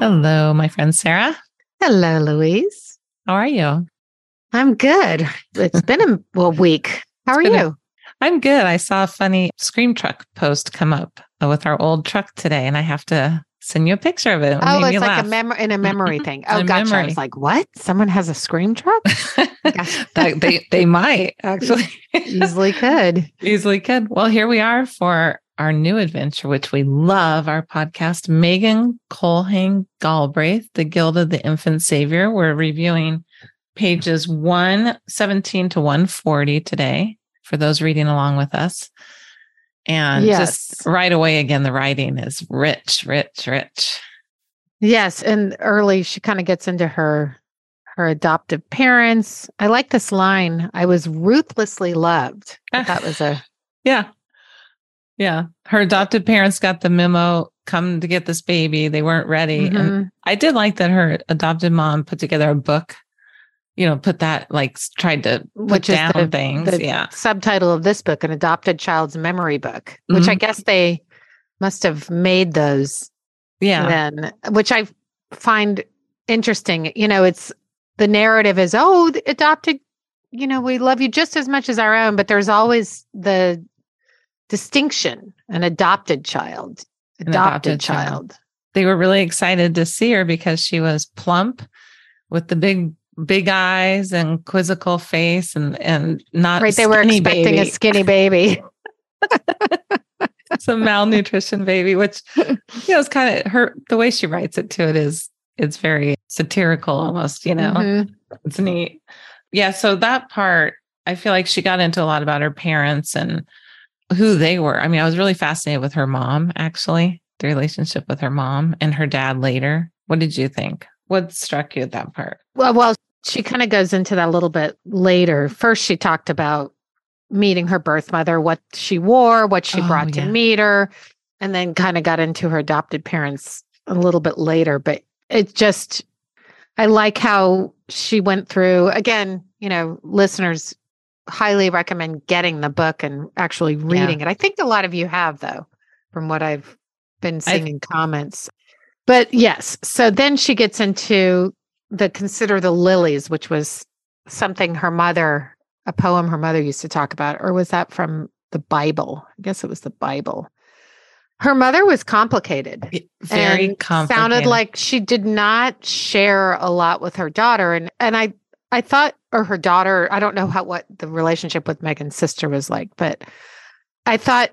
Hello, my friend Sarah. Hello, Louise. How are you? I'm good. It's been a well, week. How are you? I'm good. I saw a funny Scream Truck post come up with our old truck today, and I have to send you a picture of it. it oh, it's like laugh. a memory in a memory thing. Oh, gotcha. Memory. I was like, what? Someone has a Scream Truck? they they might actually easily could easily could. Well, here we are for our new adventure, which we love, our podcast, Megan Culhane Galbraith, The Guild of the Infant Savior. We're reviewing pages 117 to 140 today for those reading along with us. And yes. just right away, again, the writing is rich, rich, rich. Yes. And early, she kind of gets into her her adoptive parents. I like this line. I was ruthlessly loved. That was a yeah. Yeah. Her adopted parents got the memo come to get this baby. They weren't ready. Mm-hmm. And I did like that her adopted mom put together a book, you know, put that like tried to put which down the, things. The yeah. Subtitle of this book, an adopted child's memory book, which mm-hmm. I guess they must have made those. Yeah. Then, which I find interesting. You know, it's the narrative is, oh, adopted, you know, we love you just as much as our own, but there's always the distinction an adopted child adopted, adopted child. child they were really excited to see her because she was plump with the big big eyes and quizzical face and and not right they were expecting baby. a skinny baby it's a malnutrition baby which you know is kind of her the way she writes it to it is it's very satirical almost you know mm-hmm. it's neat yeah so that part i feel like she got into a lot about her parents and who they were. I mean, I was really fascinated with her mom, actually, the relationship with her mom and her dad later. What did you think? What struck you at that part? Well, well, she kind of goes into that a little bit later. First, she talked about meeting her birth mother, what she wore, what she oh, brought yeah. to meet her, and then kind of got into her adopted parents a little bit later. But it just, I like how she went through, again, you know, listeners, highly recommend getting the book and actually reading yeah. it. I think a lot of you have, though, from what I've been seeing in comments. But yes, so then she gets into the Consider the Lilies, which was something her mother, a poem her mother used to talk about, or was that from the Bible? I guess it was the Bible. Her mother was complicated. Very complicated. Sounded like she did not share a lot with her daughter. And and I I thought, or her daughter, I don't know how what the relationship with Megan's sister was like, but I thought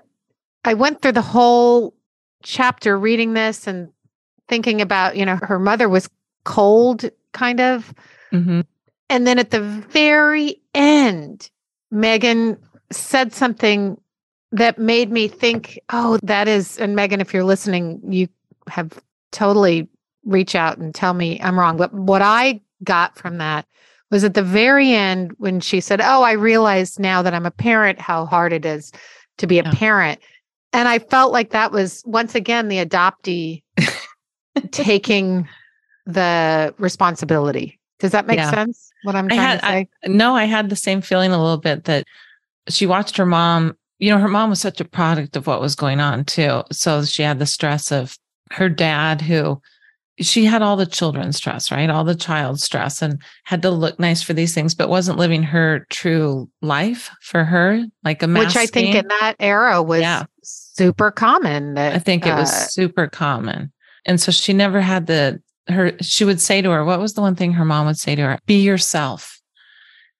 I went through the whole chapter reading this and thinking about, you know, her mother was cold, kind of. Mm-hmm. And then at the very end, Megan said something that made me think, oh, that is, and Megan, if you're listening, you have totally reach out and tell me I'm wrong. But what I got from that was at the very end when she said, Oh, I realize now that I'm a parent how hard it is to be a yeah. parent. And I felt like that was once again the adoptee taking the responsibility. Does that make yeah. sense? What I'm trying had, to say? I, no, I had the same feeling a little bit that she watched her mom. You know, her mom was such a product of what was going on too. So she had the stress of her dad who she had all the children's stress, right? All the child stress and had to look nice for these things, but wasn't living her true life for her, like a Which I think in that era was yeah. super common. That, I think it was uh, super common. And so she never had the, her, she would say to her, what was the one thing her mom would say to her? Be yourself.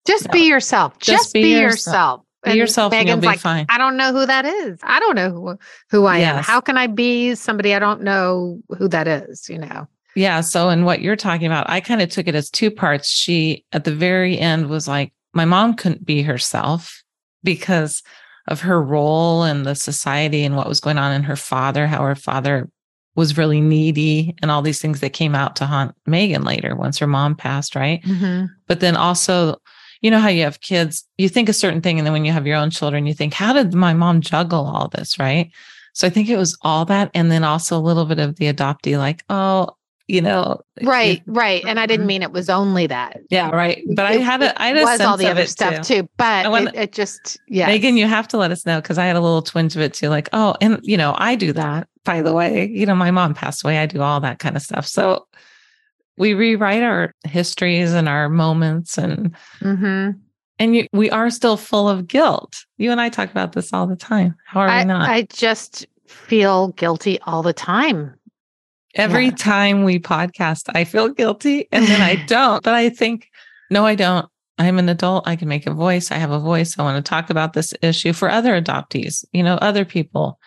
Just know, be yourself. Just, just be, be yourself. yourself. Be yourself Megan's and you'll be like, fine. I don't know who that is. I don't know who, who I yes. am. How can I be somebody I don't know who that is, you know? Yeah. So, in what you're talking about, I kind of took it as two parts. She, at the very end, was like, my mom couldn't be herself because of her role in the society and what was going on in her father, how her father was really needy and all these things that came out to haunt Megan later once her mom passed, right? Mm-hmm. But then also, you know how you have kids, you think a certain thing, and then when you have your own children, you think, how did my mom juggle all this, right? So I think it was all that. And then also a little bit of the adoptee, like, oh, you know, Right, right. And I didn't Mhm. mean it was only that. yeah, right. But I It- had it a, I had a was all the other stuff too. too. But I wanna- it, it just yeah. Megan, you have to let us know because I had a little twinge of it too. Like, oh, and you know, I do that, by the way. You know, my mom passed away. I do all that kind of stuff. So we rewrite our histories and our moments and hmm and you, we are still full of guilt. You and I talk about this all the time. How are I, we not? I just feel guilty all the time. Every yeah. time we podcast, I feel guilty and then I don't. But I think, no, I don't. I'm an adult. I can make a voice. I have a voice. I want to talk about this issue for other adoptees, you know, other people.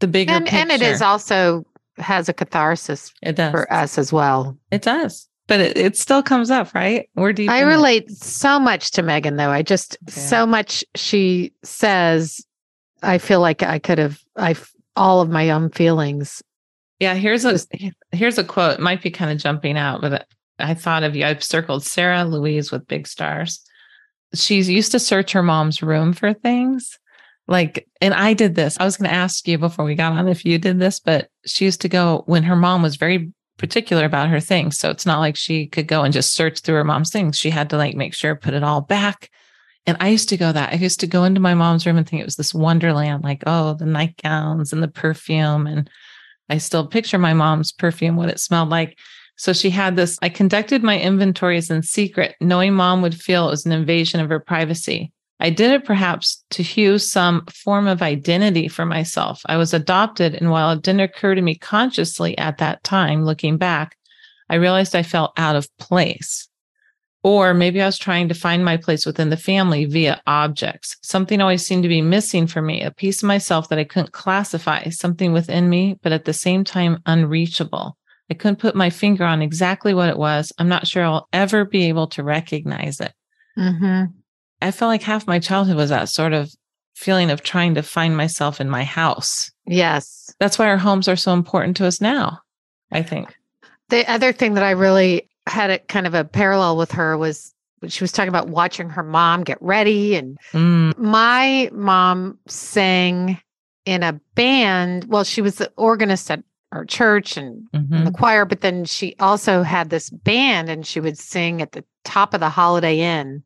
The bigger And and it is also has a catharsis It does. for us as well. It does. But it, it still comes up, right? We're deep. I in it. relate so much to Megan though. I just Yeah. so much she says I feel like I could have I all of my own feelings. Yeah, here's a here's a quote. It might be kind of jumping out, but I thought of you. I've circled Sarah Louise with big stars. She's used to search her mom's room for things. Like, and I did this. I was going to ask you before we got on if you did this, but she used to go when her mom was very particular about her things. So it's not like she could go and just search through her mom's things. She had to like make sure put it all back. And I used to go that. I used to go into my mom's room and think it was this wonderland, like, oh, the nightgowns and the perfume. And I still picture my mom's perfume, what it smelled like. So she had this. I conducted my inventories in secret, knowing mom would feel it was an invasion of her privacy. I did it perhaps to hew some form of identity for myself. I was adopted, and while it didn't occur to me consciously at that time, looking back, I realized I felt out of place. Or maybe I was trying to find my place within the family via objects. Something always seemed to be missing for me, a piece of myself that I couldn't classify, something within me, but at the same time unreachable. I couldn't put my finger on exactly what it was. I'm not sure I'll ever be able to recognize it. hmm I felt like half my childhood was that sort of feeling of trying to find myself in my house. Yes. That's why our homes are so important to us now, I think. The other thing that I really had a kind of a parallel with her was she was talking about watching her mom get ready and Mm, my mom sang in a band. Well, she was the organist at our church and mhm. the choir, but then she also had this band and she would sing at the top of the Holiday Inn.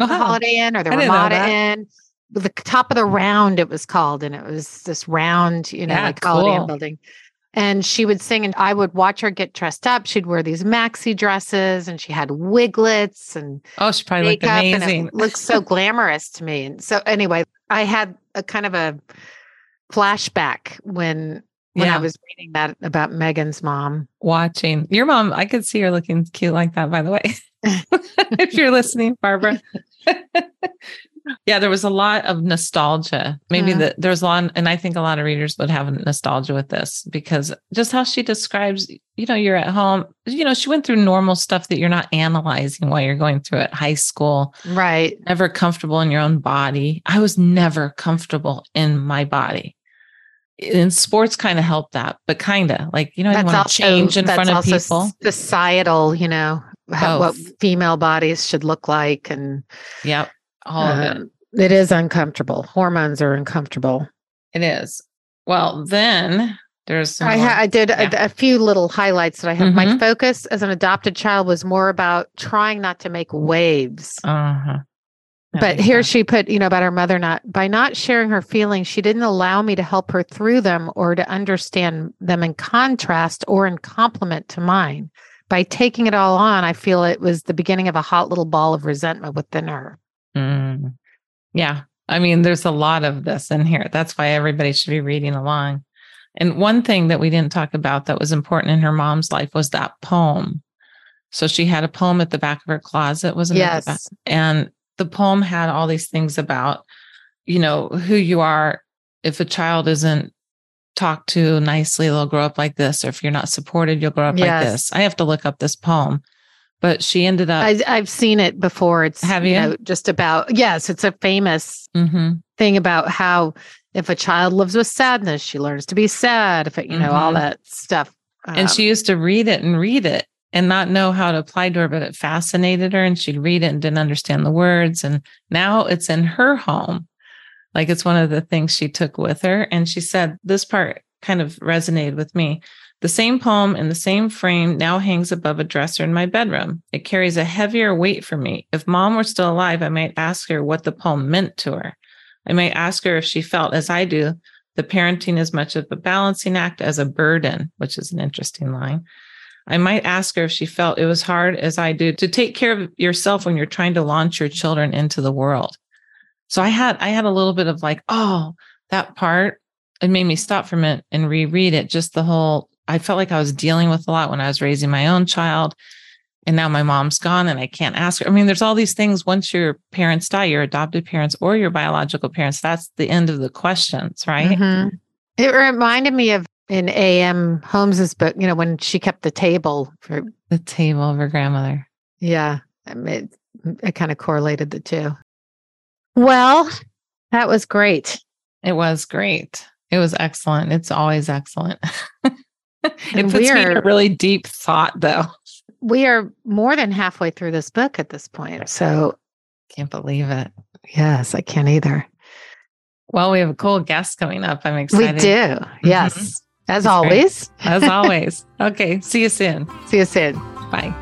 The oh, Wow. Holiday Inn or the Ramada. Inn. The top of the round, it was called, and it was this round, you know, Yeah, like Holiday Inn building. And she would sing, and I would watch her get dressed up. She'd wear these maxi dresses, and she had wiglets and Oh, she probably looked amazing. it looked so glamorous to me. And so, anyway, I had a kind of a flashback when when I was reading that about Megan's mom. Watching your mom, I could see her looking cute like that, by the way. if you're listening, Barbara. yeah, there was a lot of nostalgia. Maybe Mhm. that there's a lot, and I think a lot of readers would have nostalgia with this because just how she describes, you know, you're at home, you know, she went through normal stuff that you're not analyzing while you're going through it. High school, Right. never comfortable in your own body. I was never comfortable in my body. And sports kind of helped that, but kind of like, you know, you want to change in front of people. Societal, you know, how, what female bodies should look like, and Yep. All of it. um, it is uncomfortable. Hormones are uncomfortable. It is. Well, then there's some I, ha- I did a, Yeah. a few little highlights that I have. My Mhm. focus as an adopted child was more about trying not to make waves. uh-huh. But here sense. she put, you know, about her mother not by not sharing her feelings, she didn't allow me to help her through them or to understand them in contrast or in complement to mine. By taking it all on, I feel it was the beginning of a hot little ball of resentment within her. Mm. Yeah. I mean, there's a lot of this in here. That's why everybody should be reading along. And one thing that we didn't talk about that was important in her mom's life was that poem. So she had a poem at the back of her closet, wasn't it? the back? Yes. And the poem had all these things about, you know, who you are. If a child isn't talked to nicely, they'll grow up like this. Or if you're not supported, you'll grow up like this. I have to look up this poem. But she ended up, I, I've seen it before. It's Have you you? know, just about yes, it's a famous Mhm. thing about how if a child lives with sadness, she learns to be sad. If it, you know, mm-hmm. all that stuff. Um, and she used to read it and read it and not know how to apply to her, but it fascinated her and she'd read it and didn't understand the words. And now it's in her home. Like it's one of the things she took with her. And she said, this part kind of resonated with me. The same poem in the same frame now hangs above a dresser in my bedroom. It carries a heavier weight for me. If mom were still alive, I might ask her what the poem meant to her. I might ask her if she felt, as I do, the parenting as much of a balancing act as a burden, which is an interesting line. I might ask her if she felt it was hard as I do to take care of yourself when you're trying to launch your children into the world. So I had I had a little bit of like, oh, that part. It made me stop from it and reread it. Just the whole I felt like I was dealing with a lot when I was raising my own child. And now my mom's gone and I can't ask her. I mean, there's all these things once your parents die, your adopted parents or your biological parents, that's the end of the questions, right? Mm-hmm. It reminded me of in A.M. Homes's book, you know, when she kept the table for the table of her grandmother. Yeah. I mean, it, it kind of correlated the two. Well, that was great. It was great. It was excellent. It's always excellent. it puts are, me in a really deep thought, though. We are more than halfway through this book at this point. So can't believe it. Yes, I can't either. Well, we have a cool guest coming up. I'm excited. We do. Mm-hmm. Yes. Mm-hmm. As That's always. Great. As always. Okay. See you soon. See you soon. Bye.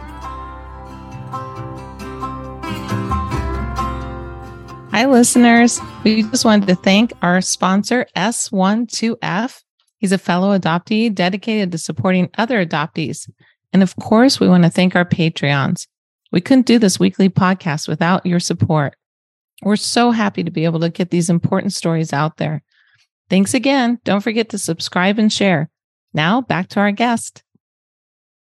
Hi, listeners. We just wanted to thank our sponsor, S12F. He's a fellow adoptee dedicated to supporting other adoptees. And of course, we want to thank our Patreons. We couldn't do this weekly podcast without your support. We're so happy to be able to get these important stories out there. Thanks again. Don't forget to subscribe and share. Now back to our guest.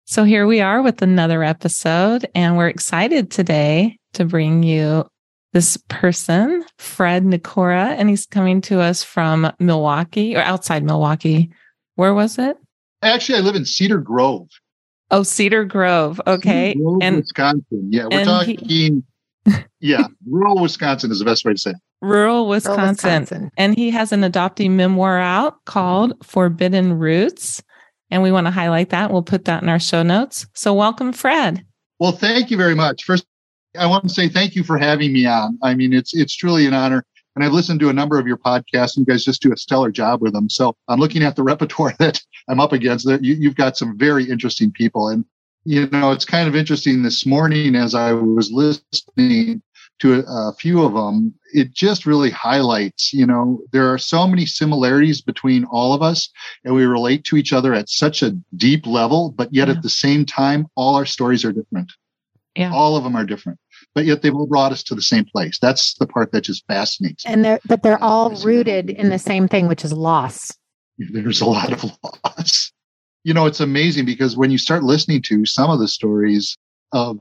So here we are with another episode, and we're excited today to bring you this person, Fred Nicora, and he's coming to us from Milwaukee or outside Milwaukee. Where was it? Actually, I live in Cedar Grove. Oh, Cedar Grove. Okay. Cedar Grove, and Wisconsin. Yeah, we're talking. He, yeah, rural Wisconsin is the best way to say it. Rural Wisconsin. rural Wisconsin. And he has an adoptee memoir out called Forbidden Roots. And we want to highlight that. We'll put that in our show notes. So, welcome, Fred. Well, thank you very much. First, I want to say thank you for having me on. I mean, it's it's truly an honor. And I've listened to a number of your podcasts, and you guys just do a stellar job with them. So I'm looking at the repertoire that I'm up against. That you, you've got some very interesting people, and you know, it's kind of interesting. This morning, as I was listening to a, a few of them, it just really highlights. You know, there are so many similarities between all of us, and we relate to each other at such a deep level. But yet, yeah. at the same time, all our stories are different. Yeah. All of them are different but yet they've all brought us to the same place. That's the part that just fascinates. And they're but they're all rooted in the same thing, which is loss. There's a lot of loss. You know, it's amazing because when you start listening to some of the stories of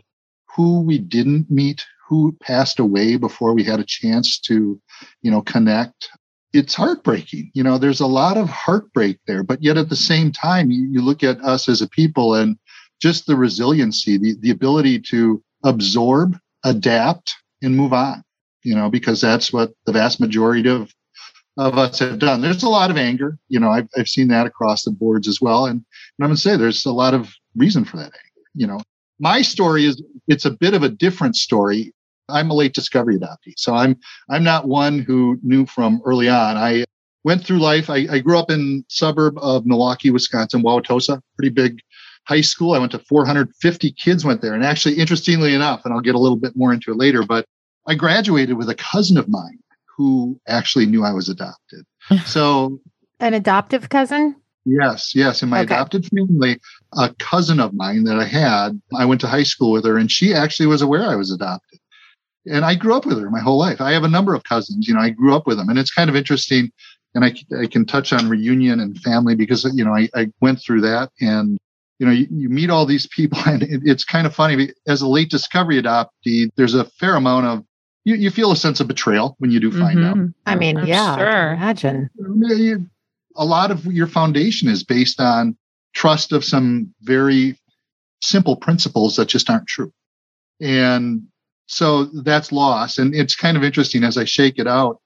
who we didn't meet, who passed away before we had a chance to, you know, connect, it's heartbreaking. You know, there's a lot of heartbreak there, but yet at the same time, you, you look at us as a people and just the resiliency, the, the ability to absorb adapt and move on, you know, because that's what the vast majority of of us have done. There's a lot of anger, you know, I've, I've seen that across the boards as well. And, and I'm going to say there's a lot of reason for that anger, you know. My story is it's a bit of a different story. I'm a late discovery adoptee. So I'm I'm not one who knew from early on. I went through life. I, I grew up in suburb of Milwaukee, Wisconsin, Wauwatosa, pretty big high school. I went to 450 kids went there. And actually, interestingly enough, and I'll get a little bit more into it later, but I graduated with a cousin of mine who actually knew I was adopted. So, an adoptive cousin? Yes, yes. In my okay. adopted family, a cousin of mine that I had, I went to high school with her, and she actually was aware I was adopted. And I grew up with her my whole life. I have a number of cousins, you know, I grew up with them. And it's kind of interesting. And I, I can touch on reunion and family because, you know, I, I went through that. And you know, you, you meet all these people, and it, it's kind of funny. As a late discovery adoptee, there's a fair amount of you, you feel a sense of betrayal when you do find mm-hmm. out. I mean, I'm yeah, sure. imagine. A lot of your foundation is based on trust of some very simple principles that just aren't true. And so that's loss. And it's kind of interesting as I shake it out.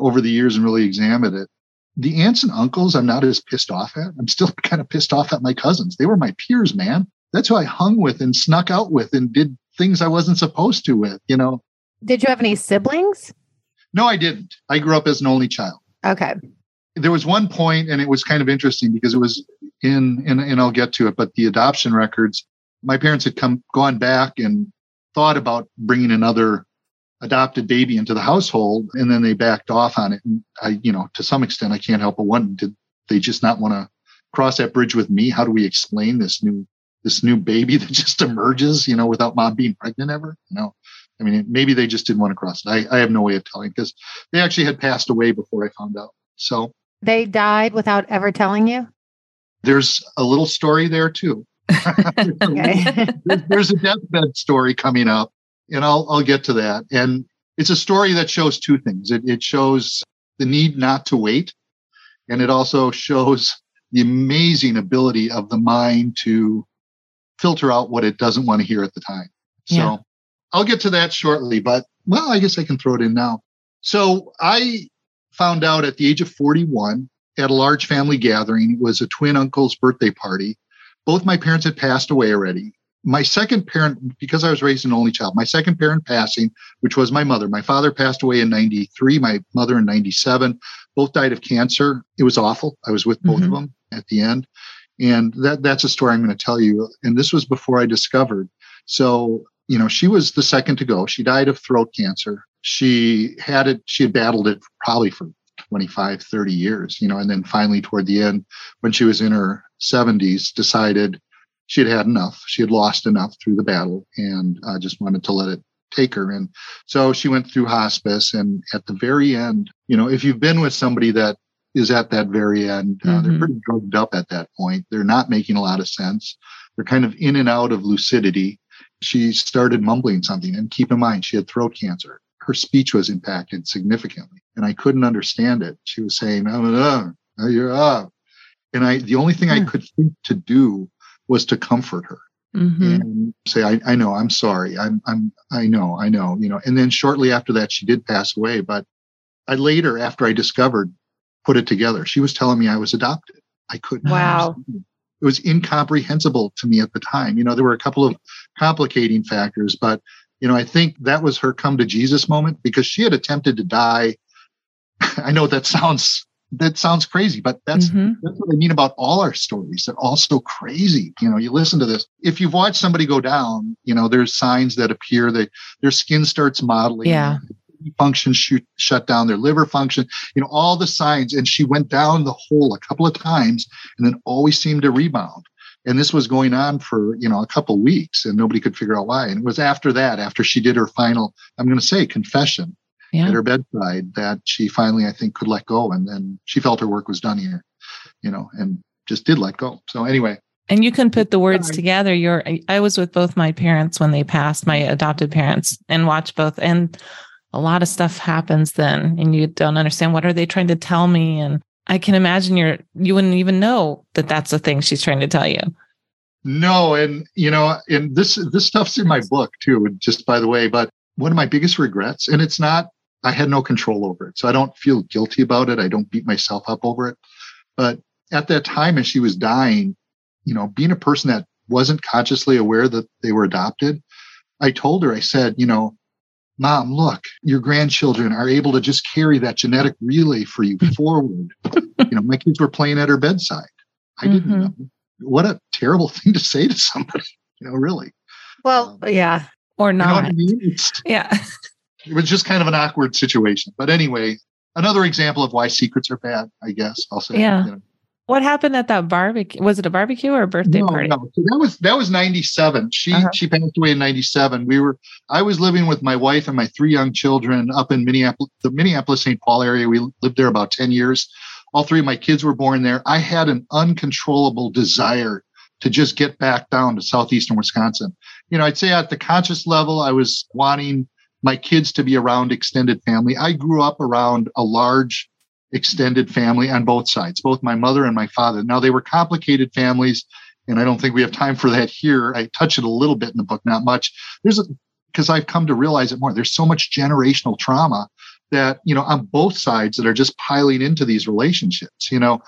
over the years and really examine it. The aunts and uncles, I'm not as pissed off at. I'm still kind of pissed off at my cousins. They were my peers, man. That's who I hung with and snuck out with and did things I wasn't supposed to with, you know. Did you have any siblings? No, I didn't. I grew up as an only child. Okay. There was one point, and it was kind of interesting because it was in, and, and I'll get to it, but the adoption records, my parents had come, gone back and thought about bringing another adopted baby into the household, and then they backed off on it. And I, you know, to some extent, I can't help but wonder, did they just not want to cross that bridge with me? How do we explain this new, this new baby that just emerges, you know, without mom being pregnant ever? You know, I mean, maybe they just didn't want to cross it. I, I have no way of telling because they actually had passed away before I found out. So they died without ever telling you? There's a little story there too. there's a deathbed story coming up, and I'll I'll get to that. And it's a story that shows two things. It, it shows the need not to wait, and it also shows the amazing ability of the mind to filter out what it doesn't want to hear at the time. So yeah. I'll get to that shortly, but well, I guess I can throw it in now. So I found out at the age of 41 at a large family gathering. It was a twin uncle's birthday party. Both my parents had passed away already. My second parent, because I was raised an only child, my second parent passing, which was my mother. My father passed away in 93, my mother in 97. Both died of cancer. It was awful. I was with both mm-hmm. of them at the end. And that, that's a story I'm going to tell you. And this was before I discovered. So you know, she was the second to go. She died of throat cancer. She had it, she had battled it probably for 25, 30 years, you know, and then finally toward the end, when she was in her 70s, decided she had had enough. She had lost enough through the battle and uh, just wanted to let it take her. And so she went through hospice. And at the very end, you know, if you've been with somebody that is at that very end, uh, mm-hmm. they're pretty drugged up at that point. They're not making a lot of sense. They're kind of in and out of lucidity she started mumbling something. And keep in mind, she had throat cancer. Her speech was impacted significantly, and I couldn't understand it. She was saying, "Oh, you're up," and I. The only thing I hmm. could think to do was to comfort her mm-hmm. and say, I, "I know, I'm sorry. I'm, I'm, I know, I know." You know. And then shortly after that, she did pass away. But I later, after I discovered, put it together. She was telling me I was adopted. I couldn't. Wow. Understand it was incomprehensible to me at the time. You know, there were a couple of complicating factors, but you know, I think that was her come to Jesus moment because she had attempted to die. I know that sounds that sounds crazy, but that's mm-hmm. that's what I mean about all our stories. They're all so crazy. You know, you listen to this. If you've watched somebody go down, you know, there's signs that appear that their skin starts mottling. Yeah function shoot, shut down, their liver function, you know, all the signs. And she went down the hole a couple of times and then always seemed to rebound. And this was going on for, you know, a couple weeks and nobody could figure out why. And it was after that, after she did her final, I'm going to say confession yeah. at her bedside that she finally, I think, could let go. And then she felt her work was done here, you know, and just did let go. So anyway, and you can put the words together. You're I was with both my parents when they passed, my adopted parents, and watched both. And a lot of stuff happens then and you don't understand what are they trying to tell me and i can imagine you're you wouldn't even know that that's the thing she's trying to tell you no and you know and this this stuff's in my book too just by the way but one of my biggest regrets and it's not i had no control over it so i don't feel guilty about it i don't beat myself up over it but at that time as she was dying you know being a person that wasn't consciously aware that they were adopted i told her i said you know Mom, look, your grandchildren are able to just carry that genetic relay for you forward. you know, my kids were playing at her bedside. I didn't mm-hmm. know. What a terrible thing to say to somebody, you know, really. Well, um, yeah. Or not. You know I mean? Yeah. it was just kind of an awkward situation. But anyway, another example of why secrets are bad, I guess I'll say. Yeah. You know. What happened at that barbecue? Was it a barbecue or a birthday no, party? No, so that was that was ninety seven. She uh-huh. she passed away in ninety seven. We were I was living with my wife and my three young children up in Minneapolis, the Minneapolis St. Paul area. We lived there about ten years. All three of my kids were born there. I had an uncontrollable desire to just get back down to southeastern Wisconsin. You know, I'd say at the conscious level, I was wanting my kids to be around extended family. I grew up around a large extended family on both sides, both my mother and my father. Now, they were complicated families, and I don't think we have time for that here. I touch it a little bit in the book, not much. There's a because I've come to realize it more. There's so much generational trauma that, you know, on both sides that are just piling into these relationships. You know,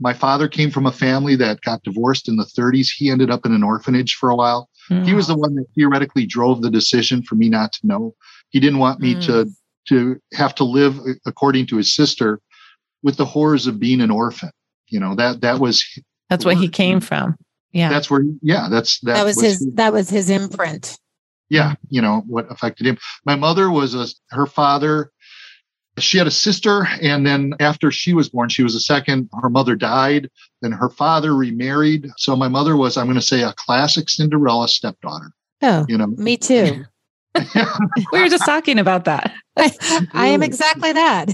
my father came from a family that got divorced in the 30s. He ended up in an orphanage for a while. Mm. He was the one that theoretically drove the decision for me not to know. He didn't want me mm. to to have to live according to his sister with the horrors of being an orphan. You know, that that was That's where he came from. Yeah. That's where yeah, that's that, that was, was his that was his imprint. Yeah, you know, what affected him. My mother was a her father she had a sister and then after she was born she was a second her mother died then her father remarried so my mother was i'm going to say a classic cinderella stepdaughter oh you know me too we were just talking about that. I am exactly that.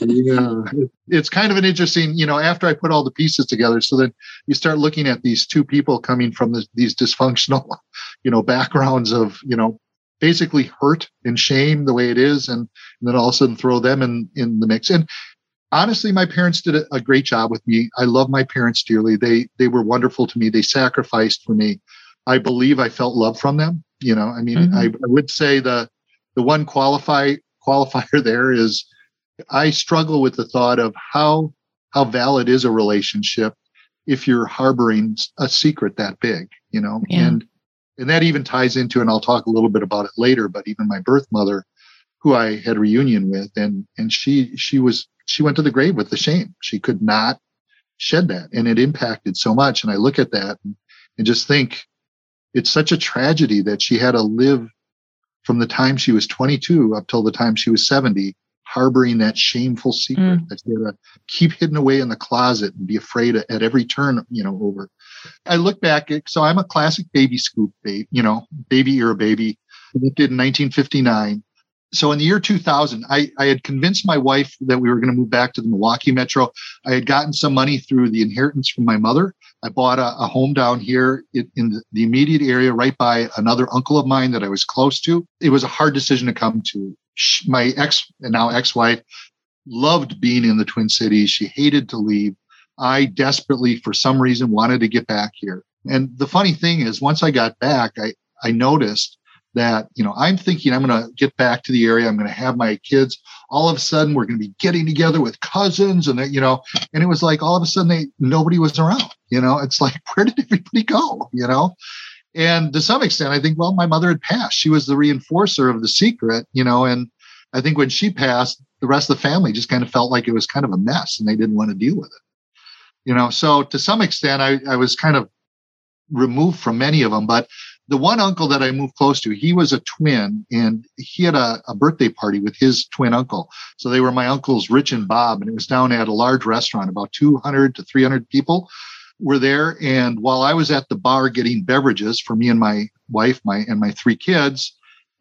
yeah, it's kind of an interesting, you know, after I put all the pieces together, so then you start looking at these two people coming from the, these dysfunctional, you know, backgrounds of, you know, basically hurt and shame the way it is, and, and then all of a sudden throw them in in the mix. And honestly, my parents did a, a great job with me. I love my parents dearly. They they were wonderful to me. They sacrificed for me. I believe I felt love from them. You know, I mean, mm-hmm. I, I, would say the the one qualify qualifier there is I struggle with the thought of how how valid is a relationship if you're harboring a secret that big, you know, yeah. and and that even ties into, and I'll talk a little bit about it later. But even my birth mother, who I had a reunion with, and and she she was she went to the grave with the shame. She could not shed that, and it impacted so much. And I look at that and, and just think, it's such a tragedy that she had to live from the time she was 22 up till the time she was 70 harboring that shameful secret mm. that she had to keep hidden away in the closet and be afraid at every turn you know over i look back so i'm a classic baby scoop baby you know baby era baby did in 1959 so in the year 2000 I, I had convinced my wife that we were going to move back to the milwaukee metro i had gotten some money through the inheritance from my mother I bought a, a home down here in, in, the immediate area, right by another uncle of mine that I was close to. It was a hard decision to come to. My ex and now ex-wife loved being in the Twin Cities. She hated to leave. I desperately, for some reason, wanted to get back here. And the funny thing is, once I got back, I, I noticed that, you know, I'm thinking I'm going to get back to the area. I'm going to have my kids. All of a sudden, we're going to be getting together with cousins and, that you know, and it was like all of a sudden they, nobody was around, you know, it's like, where did everybody go? You know? And to some extent, I think, well, my mother had passed. She was the reinforcer of the secret, you know, and I think when she passed, the rest of the family just kind of felt like it was kind of a mess and they didn't want to deal with it. You know, so to some extent, I, I was kind of removed from many of them, but the one uncle that I moved close to, he was a twin and he had a, a, birthday party with his twin uncle. So they were my uncles, Rich and Bob, and it was down at a large restaurant. About 200 to 300 people were there. And while I was at the bar getting beverages for me and my wife, my and my three kids,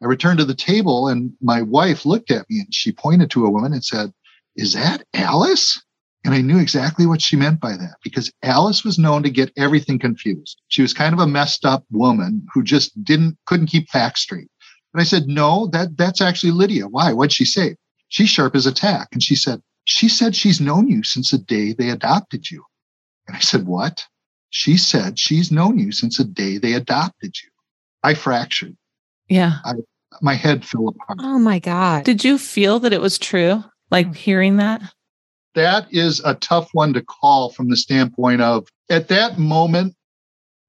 I returned to the table and my wife looked at me and she pointed to a woman and said, "Is that Alice?" And I knew exactly what she meant by that because Alice was known to get everything confused. She was kind of a messed up woman who just didn't, couldn't keep facts straight. And I said, no, that, that's actually Lydia. Why? What'd she say? She's sharp as a tack. And she said, she said she's known you since the day they adopted you. And I said, what? She said she's known you since the day they adopted you. I fractured. Yeah. I, my head fell apart. Oh my God. Did you feel that it was true? Like hearing that? That is a tough one to call from the standpoint of at that moment,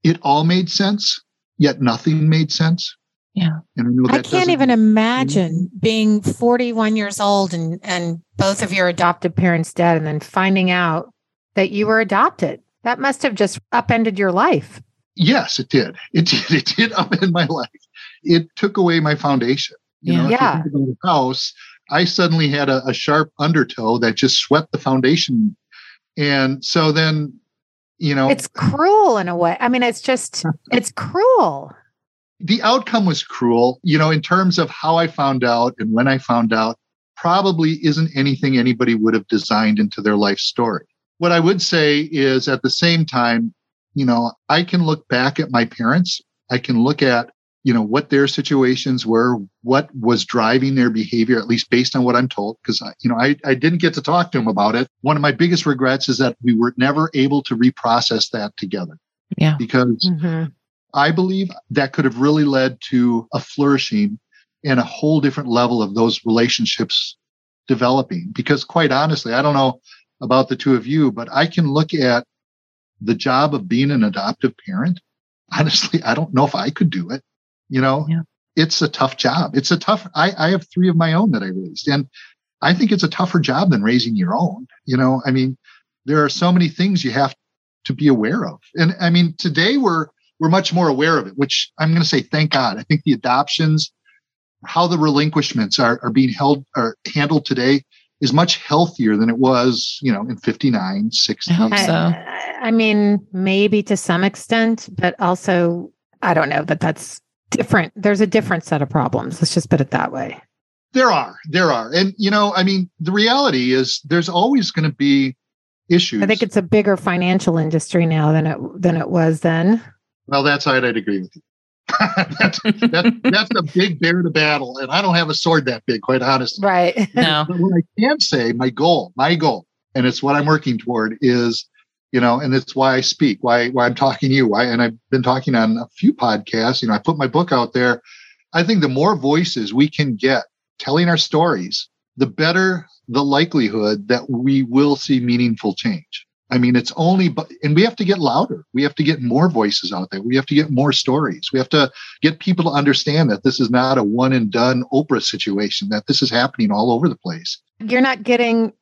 it all made sense, yet nothing made sense. Yeah. And I, I can't even imagine being 41 years old and, and both of your adopted parents dead and then finding out that you were adopted. That must have just upended your life. Yes, it did. It did. It did upend my life. It took away my foundation. You yeah. know, yeah. house, I suddenly had a, a sharp undertow that just swept the foundation. And so then, you know, it's cruel in a way. I mean, it's just, it's cruel. The outcome was cruel, you know, in terms of how I found out and when I found out, probably isn't anything anybody would have designed into their life story. What I would say is at the same time, you know, I can look back at my parents. I can look at you know what their situations were what was driving their behavior at least based on what i'm told because you know I, I didn't get to talk to him about it one of my biggest regrets is that we were never able to reprocess that together yeah because mm-hmm. i believe that could have really led to a flourishing and a whole different level of those relationships developing because quite honestly, I don't know about the two of you, but I can look at the job of being an adoptive parent. Honestly, I don't know if I could do it. You know, yeah. it's a tough job. It's a tough, I, I have three of my own that I raised and I think it's a tougher job than raising your own. You know, I mean, there are so many things you have to be aware of. And I mean, today we're, we're much more aware of it, which I'm going to say, thank God. I think the adoptions, how the relinquishments are, are being held or handled today is much healthier than it was, you know, in 59, 60. I hope so. I, I mean, maybe to some extent, but also, I don't know that that's different. There's a different set of problems. Let's just put it that way. There are, there are. And, you know, I mean, the reality is there's always going to be issues. I think it's a bigger financial industry now than it, than it was then. Well, that side I'd agree with you. that's, that's, that's a big bear to battle. And I don't have a sword that big, quite honestly. Right. No. But what I can say, my goal, my goal, and it's what I'm working toward is, you know, and it's why I speak, why, why I'm talking to you. Why, and I've been talking on a few podcasts, you know, I put my book out there. I think the more voices we can get telling our stories, the better the likelihood that we will see meaningful change. I mean, it's only, but, and we have to get louder. We have to get more voices out there. We have to get more stories. We have to get people to understand that this is not a one and done Oprah situation, that this is happening all over the place. You're not getting,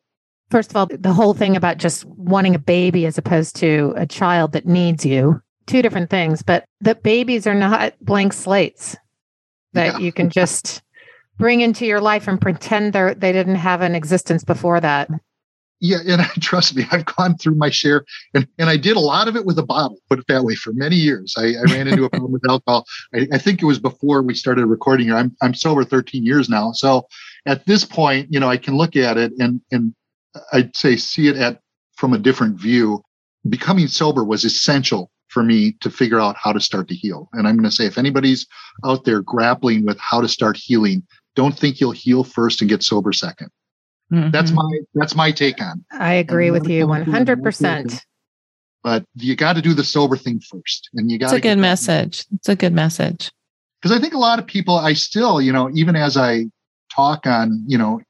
first of all, the whole thing about just wanting a baby as opposed to a child that needs you, two different things, but the babies are not blank slates that yeah. you can just bring into your life and pretend they they didn't have an existence before that yeah, and I, trust me, I've gone through my share, and, and I did a lot of it with a bottle. Put it that way. For many years, I, I ran into a problem with alcohol. I, I, think it was before we started recording here. I'm I'm sober 13 years now, so at this point, you know, I can look at it and and I'd say see it at from a different view. Becoming sober was essential for me to figure out how to start to heal. And I'm going to say, if anybody's out there grappling with how to start healing, don't think you'll heal first and get sober second Mm-hmm. That's my that's my take on. It. I agree with you 100%. But you got to do the sober thing first. And you got It's a good message. It's a good message. Because I think a lot of people I still, you know, even as I talk on, you know,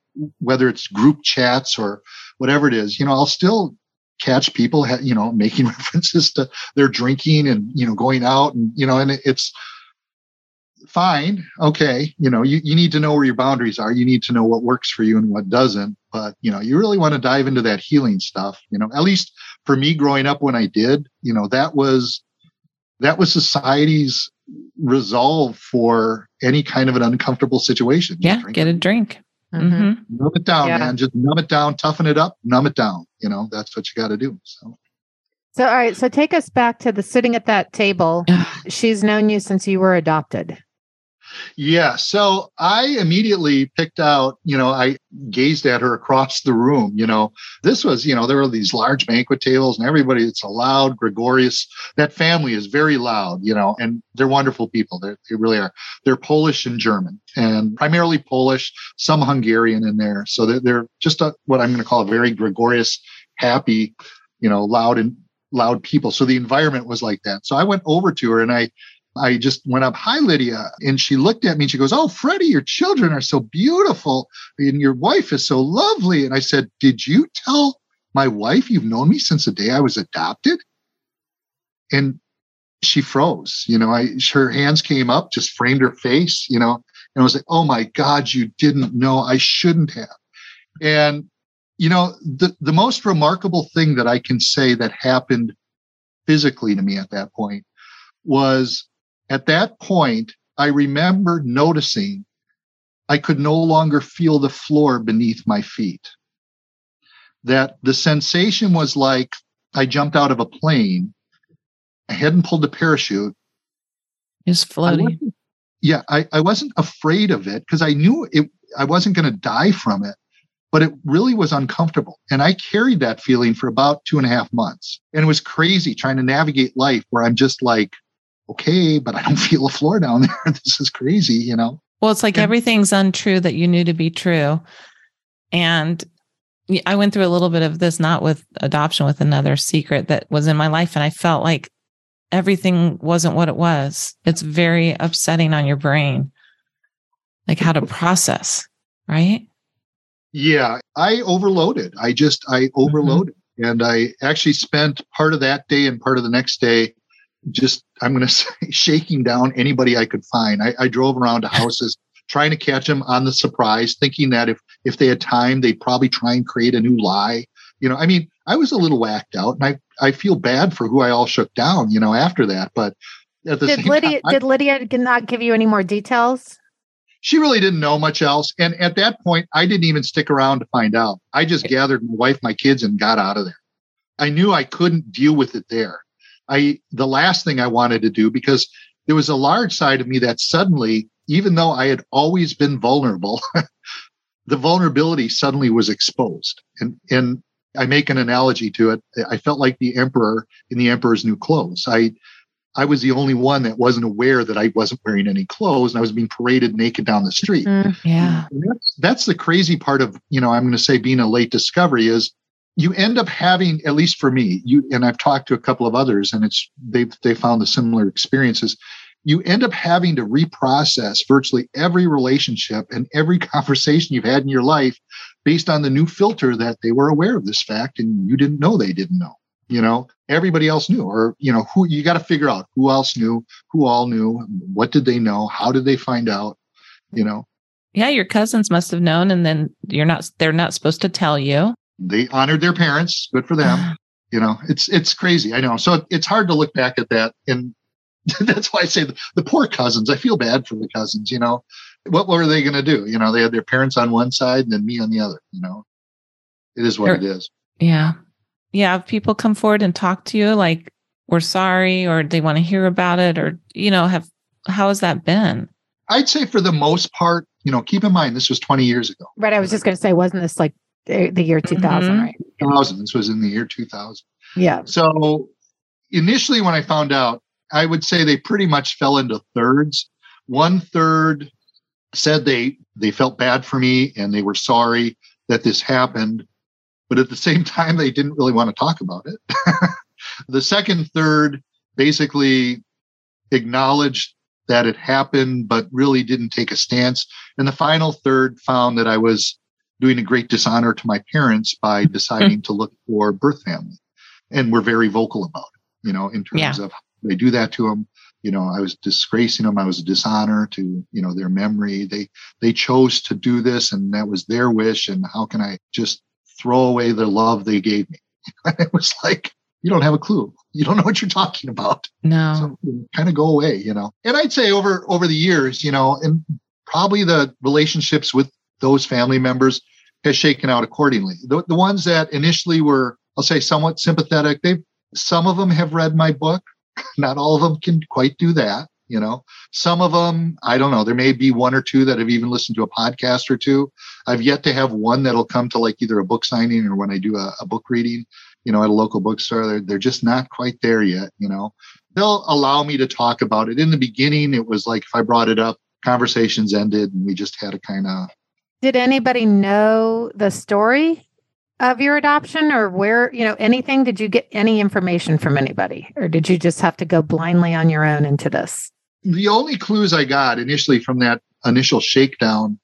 whether it's group chats or whatever it is, you know, I'll still catch people, you know, making references to their drinking and, you know, going out and, you know, and it's, fine. Okay. You know, you, you need to know where your boundaries are. You need to know what works for you and what doesn't. But, you know, you really want to dive into that healing stuff. You know, at least for me growing up when I did, you know, that was, that was society's resolve for any kind of an uncomfortable situation. Yeah. Get a drink. Mm-hmm. Numb it down, yeah. man. Just numb it down, toughen it up, numb it down. You know, that's what you got to do. So. So, all right. So, take us back to the sitting at that table. She's known you since you were adopted. Yeah. So I immediately picked out, you know, I gazed at her across the room. You know, this was, you know, there were these large banquet tables and everybody, it's a loud, gregarious. That family is very loud, you know, and they're wonderful people. They're, they really are. They're Polish and German and primarily Polish, some Hungarian in there. So they're, they're just a, what I'm going to call a very gregarious, happy, you know, loud and loud people. So the environment was like that. So I went over to her and I, I just went up, Hi, Lydia. And she looked at me and she goes, Oh, Freddie, your children are so beautiful and your wife is so lovely. And I said, Did you tell my wife you've known me since the day I was adopted? And she froze. You know, I her hands came up, just framed her face, you know, and I was like, Oh my God, you didn't know. I shouldn't have. And you know, the, the most remarkable thing that I can say that happened physically to me at that point was at that point, I remember noticing I could no longer feel the floor beneath my feet. That the sensation was like I jumped out of a plane. I hadn't pulled the parachute. Just floating. I yeah, I, I wasn't afraid of it because I knew it I wasn't going to die from it, but it really was uncomfortable. And I carried that feeling for about two and a half months. And it was crazy trying to navigate life where I'm just like, okay, but I don't feel a floor down there. this is crazy, you know? Well, it's like and, everything's untrue that you knew to be true. And I went through a little bit of this, not with adoption, with another secret that was in my life. And I felt like everything wasn't what it was. It's very upsetting on your brain, like how to process, right? Yeah, I overloaded. I just I mm-hmm. overloaded, mm-hmm. and I actually spent part of that day and part of the next day just I'm going to say shaking down anybody I could find. I, I drove around to houses trying to catch them on the surprise, thinking that if if they had time, they'd probably try and create a new lie. You know, I mean, I was a little whacked out, and I I feel bad for who I all shook down. You know, after that, but did Lydia time, did Lydia not give you any more details? She really didn't know much else, and at that point, I didn't even stick around to find out. I just gathered my wife, my kids, and got out of there. I knew I couldn't deal with it there. I the last thing I wanted to do because there was a large side of me that suddenly, even though I had always been vulnerable, the vulnerability suddenly was exposed. And and I make an analogy to it. I felt like the emperor in the emperor's new clothes. I I was the only one that wasn't aware that I wasn't wearing any clothes and I was being paraded naked down the street. Mm, yeah. That's, that's the crazy part of, you know, I'm going to say being a late discovery is you end up having at least for me you and i've talked to a couple of others and it's they've they found the similar experiences. You end up having to reprocess virtually every relationship and every conversation you've had in your life based on the new filter that they were aware of this fact and you didn't know they didn't know you know? Everybody else knew or you know who you got to figure out who else knew who all knew what did they know how did they find out you know? Yeah your cousins must have known and then you're not they're not supposed to tell you they honored their parents. Good for them. you know, it's it's crazy. I know. So it's hard to look back at that, and that's why I say the, the poor cousins. I feel bad for the cousins. You know, what were they going to do? You know, they had their parents on one side and then me on the other. You know, it is what it is. Yeah, yeah. If people come forward and talk to you, like we're sorry, or they want to hear about it, or you know, have how has that been? I'd say for the most part, you know, keep in mind this was 20 years ago. Right. I was just going to say, wasn't this like the year 2000, mm-hmm. right? 2000. This was in the year 2000. Yeah. So initially, when I found out, I would say they pretty much fell into thirds. One third said they they felt bad for me and they were sorry that this happened, but at the same time, they didn't really want to talk about it. the second third basically acknowledged that it happened, but really didn't take a stance. And the final third found that I was doing a great dishonor to my parents by hmm. deciding to look for birth family. And we're very vocal about it, you know, in terms yeah. of they do that to them. You know, I was disgracing them. I was a dishonor to, you know, their memory. They, they chose to do this and that was their wish. And how can I just throw away the love they gave me? it was like, you don't have a clue. You don't know what you're talking about. No. So kind of go away, you know. And I'd say over over the years, you know, and probably the relationships with those family members has shaken out accordingly. The, the ones that initially were, I'll say, somewhat sympathetic, they some of them have read my book. Not all of them can quite do that. You know, some of them, I don't know. There may be one or two that have even listened to a podcast or two. I've yet to have one that'll come to like either a book signing or when I do a, a book reading, you know, at a local bookstore. They're, they're just not quite there yet. You know, they'll allow me to talk about it. In the beginning, it was like if I brought it up, conversations ended and we just had to kind of did anybody know the story of your adoption or where, you know, anything? Did you get any information from anybody or did you just have to go blindly on your own into this? The only clues I got initially from that initial shakedown,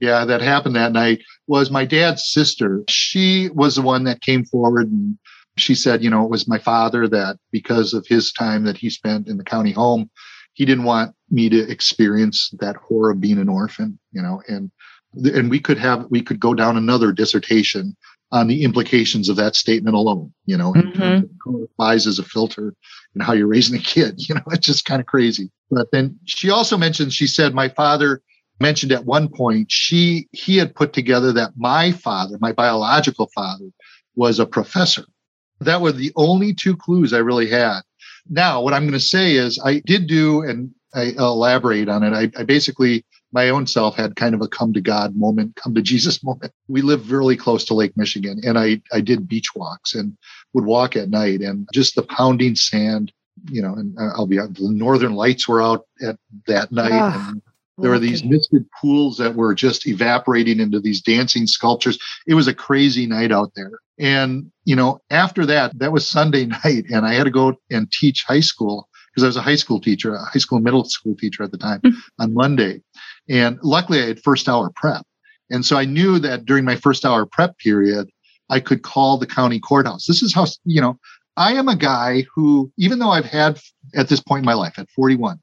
yeah, that happened that night was my dad's sister. She was the one that came forward and she said, you know, it was my father that because of his time that he spent in the county home, he didn't want me to experience that horror of being an orphan, you know, and and we could have we could go down another dissertation on the implications of that statement alone you know mm-hmm. buys as a filter and how you're raising a kid you know it's just kind of crazy but then she also mentioned she said my father mentioned at one point she he had put together that my father my biological father was a professor that were the only two clues i really had now what i'm going to say is i did do and i elaborate on it I, I basically my own self had kind of a come to God moment, come to Jesus moment. We live really close to Lake Michigan and I, I did beach walks and would walk at night and just the pounding sand, you know, and I'll be the northern lights were out at that night. Ah, and there were these misted pools that were just evaporating into these dancing sculptures. It was a crazy night out there. And, you know, after that, that was Sunday night and I had to go and teach high school because I was a high school teacher, a high school middle school teacher at the time mm-hmm. on Monday. And luckily I had first hour prep. And so I knew that during my first hour prep period, I could call the county courthouse. This is how, you know, I am a guy who, even though I've had at this point in my life at 41,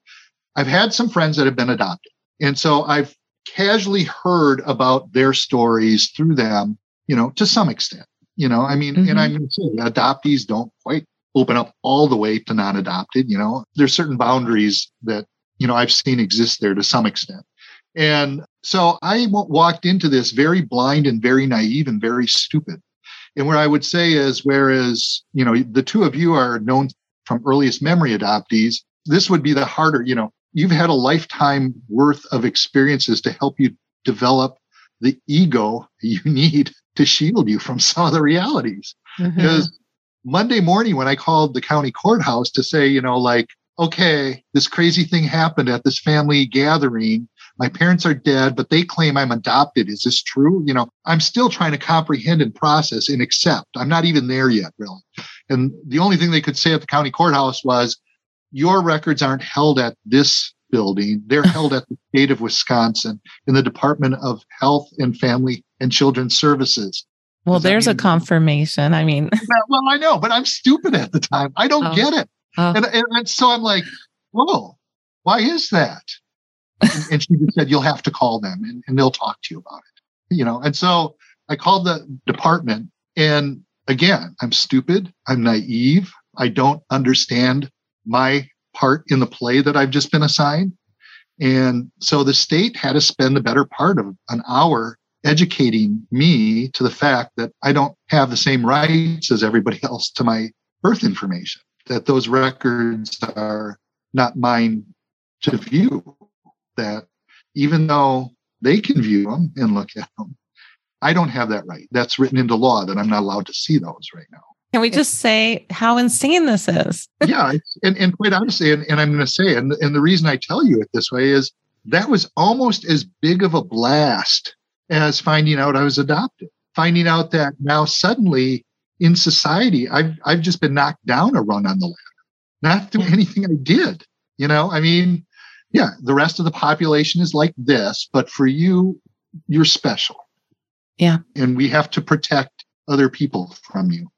I've had some friends that have been adopted. And so I've casually heard about their stories through them, you know, to some extent. You know, I mean, mm-hmm. and I'm saying adoptees don't quite open up all the way to non-adopted. You know, there's certain boundaries that you know I've seen exist there to some extent. And so I walked into this very blind and very naive and very stupid. And where I would say is, whereas, you know, the two of you are known from earliest memory adoptees, this would be the harder, you know, you've had a lifetime worth of experiences to help you develop the ego you need to shield you from some of the realities. Mm-hmm. Because Monday morning, when I called the county courthouse to say, you know, like, okay, this crazy thing happened at this family gathering. My parents are dead, but they claim I'm adopted. Is this true? You know, I'm still trying to comprehend and process and accept. I'm not even there yet, really. And the only thing they could say at the county courthouse was, your records aren't held at this building. They're held at the state of Wisconsin in the Department of Health and Family and Children's Services. Well, Does there's mean- a confirmation. I mean, well, I know, but I'm stupid at the time. I don't oh. get it. Oh. And, and, and, so I'm like, whoa, why is that? and, and, she just said, you'll have to call them and, and they'll talk to you about it. You know, and so I called the department and again, I'm stupid. I'm naive. I don't understand my part in the play that I've just been assigned. And so the state had to spend the better part of an hour educating me to the fact that I don't have the same rights as everybody else to my birth information, that those records are not mine to view, that even though they can view them and look at them, I don't have that right. That's written into law that I'm not allowed to see those right now. Can we just say how insane this is? yeah. And, and quite honestly, and, and I'm going to say, and, and the reason I tell you it this way is that was almost as big of a blast as finding out I was adopted. Finding out that now suddenly in society, I've, I've just been knocked down a run on the ladder, not through anything I did. You know, I mean, yeah, the rest of the population is like this, but for you, you're special. Yeah. And we have to protect other people from you.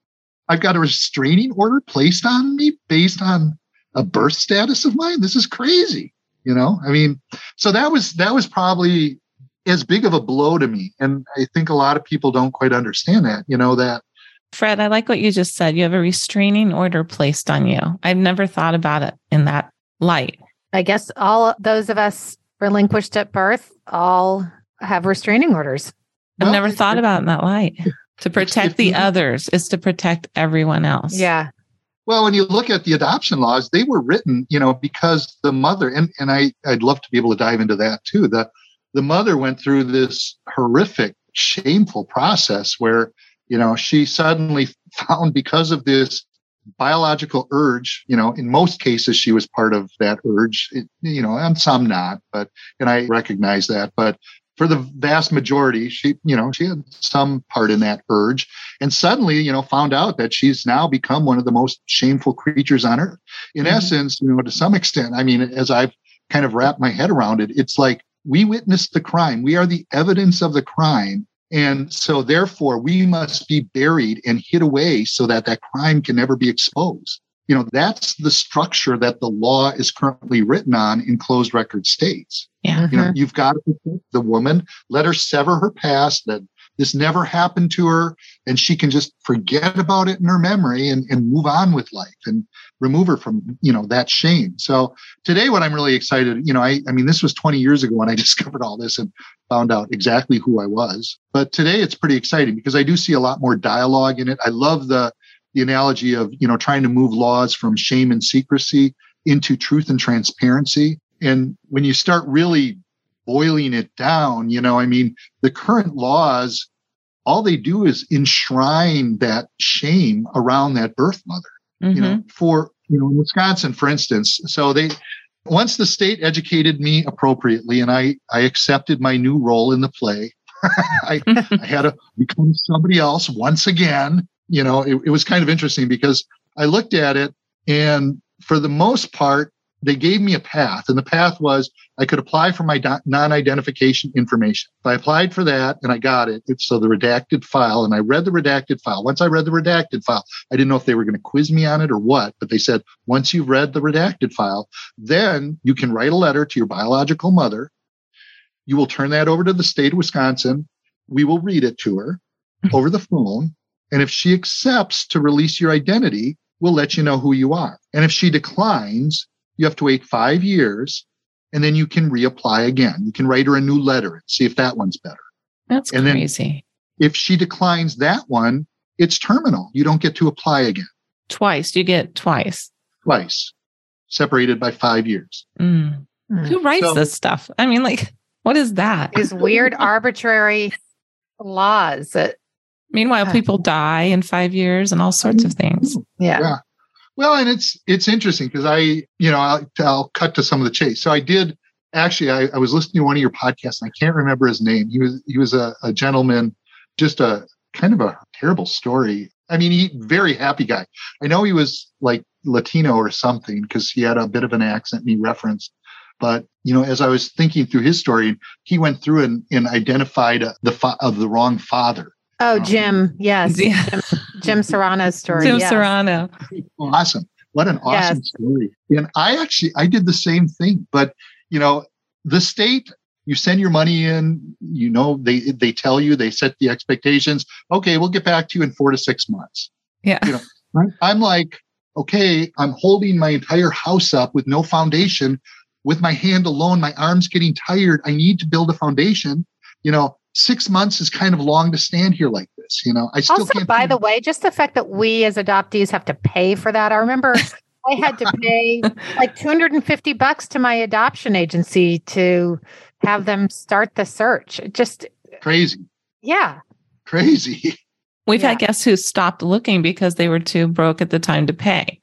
I've got a restraining order placed on me based on a birth status of mine. This is crazy. You know, I mean, so that was that was probably as big of a blow to me. And I think a lot of people don't quite understand that, you know, that Fred, I like what you just said. You have a restraining order placed on you. I've never thought about it in that light. I guess all those of us relinquished at birth all have restraining orders. I've well, never thought about it in that light to protect the others is to protect everyone else. Yeah. Well, when you look at the adoption laws, they were written, you know, because the mother and and I I'd love to be able to dive into that too. The the mother went through this horrific, shameful process where, you know, she suddenly found because of this biological urge, you know, in most cases she was part of that urge, it, you know, and some not, but and I recognize that, but for the vast majority, she, you know, she had some part in that urge and suddenly, you know, found out that she's now become one of the most shameful creatures on earth. In mm-hmm. essence, you know, to some extent, I mean, as I've kind of wrapped my head around it, it's like we witnessed the crime. We are the evidence of the crime. And so therefore we must be buried and hid away so that that crime can never be exposed you know that's the structure that the law is currently written on in closed record states. Yeah. You know mm-hmm. you've got to protect the woman let her sever her past that this never happened to her and she can just forget about it in her memory and, and move on with life and remove her from you know that shame. So today what i'm really excited you know i i mean this was 20 years ago when i discovered all this and found out exactly who i was. But today it's pretty exciting because i do see a lot more dialogue in it. I love the the analogy of you know trying to move laws from shame and secrecy into truth and transparency and when you start really boiling it down you know i mean the current laws all they do is enshrine that shame around that birth mother mm-hmm. you know mm-hmm. for you know in wisconsin for instance so they once the state educated me appropriately and i i accepted my new role in the play I, I had to become somebody else once again you know, it, it was kind of interesting because I looked at it and for the most part, they gave me a path, and the path was I could apply for my non-identification information. If I applied for that and I got it, it's so the redacted file, and I read the redacted file. Once I read the redacted file, I didn't know if they were going to quiz me on it or what, but they said once you've read the redacted file, then you can write a letter to your biological mother. You will turn that over to the state of Wisconsin. We will read it to her over the phone. And if she accepts to release your identity, we'll let you know who you are. And if she declines, you have to wait five years and then you can reapply again. You can write her a new letter and see if that one's better. That's and crazy. if she declines that one, it's terminal. You don't get to apply again. Twice. You get twice. Twice. Separated by five years. Mm. Mm. Who writes so, this stuff? I mean, like, what is that? Is weird, arbitrary laws that. Meanwhile, people die in five years and all sorts of things. Yeah. yeah. Well, and it's it's interesting because I, you know, I'll, I'll, cut to some of the chase. So I did actually. I, I, was listening to one of your podcasts. and I can't remember his name. He was he was a, a gentleman, just a kind of a terrible story. I mean, he very happy guy. I know he was like Latino or something because he had a bit of an accent and he referenced. But you know, as I was thinking through his story, he went through and, and identified uh, the fa- of the wrong father. Oh, um, Jim. Yes. Yeah. Jim, Jim Serrano's story. Jim yes. Serrano. Awesome. What an awesome yes. story. And I actually, I did the same thing, but you know, the state, you send your money in, you know, they, they tell you, they set the expectations. Okay. We'll get back to you in four to six months. Yeah. You know, I'm like, okay, I'm holding my entire house up with no foundation with my hand alone. My arm's getting tired. I need to build a foundation. You know, six months is kind of long to stand here like this. You know, I still also, can't. By the way, just the fact that we as adoptees have to pay for that. I remember I had to pay like 250 bucks to my adoption agency to have them start the search. Just crazy. Yeah. Crazy. We've yeah. had guests who stopped looking because they were too broke at the time to pay.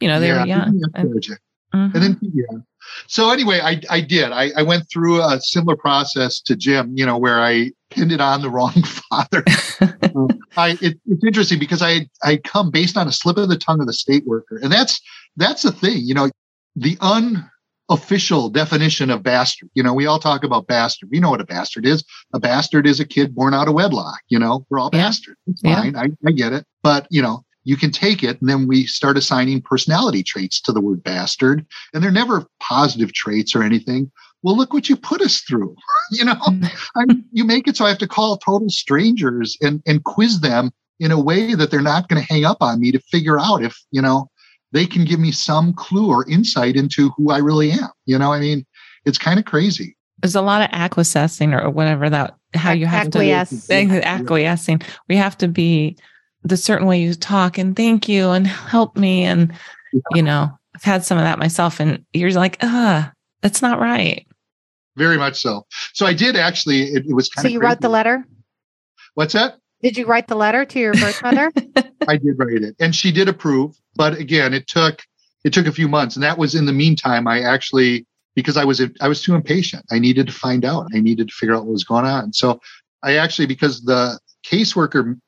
You know, they yeah, were young. Mm-hmm. And then, yeah. So anyway, I, I did. I, I went through a similar process to Jim, you know, where I pinned it on the wrong father. I, it, it's interesting because I I come based on a slip of the tongue of the state worker, and that's that's the thing. You know, the unofficial definition of bastard. You know, we all talk about bastard. We know what a bastard is. A bastard is a kid born out of wedlock. You know, we're all yeah. bastards. It's yeah. fine. I, I get it. But you know, you can take it. And then we start assigning personality traits to the word bastard. And they're never positive traits or anything. Well look what you put us through you know? Mm. I you make it so i have to call total strangers and and quiz them in a way that they're not going to hang up on me to figure out if you know they can give me some clue or insight into who i really am you know? I mean it's kind of crazy. There's a lot of acquiescing or whatever that how you have Acquiesce. to acquiescing. We have to be the certain way you talk and thank you and help me. And, you know, I've had some of that myself and you're like, ah, that's not right. Very much so. So I did actually, it, it was kind so of. You crazy. wrote the letter? What's that? Did you write the letter to your birth mother? I did write it and she did approve. But again, it took, it took a few months. And that was in the meantime, I actually, because I was, I was too impatient. I needed to find out. I needed to figure out what was going on. So I actually, because the caseworker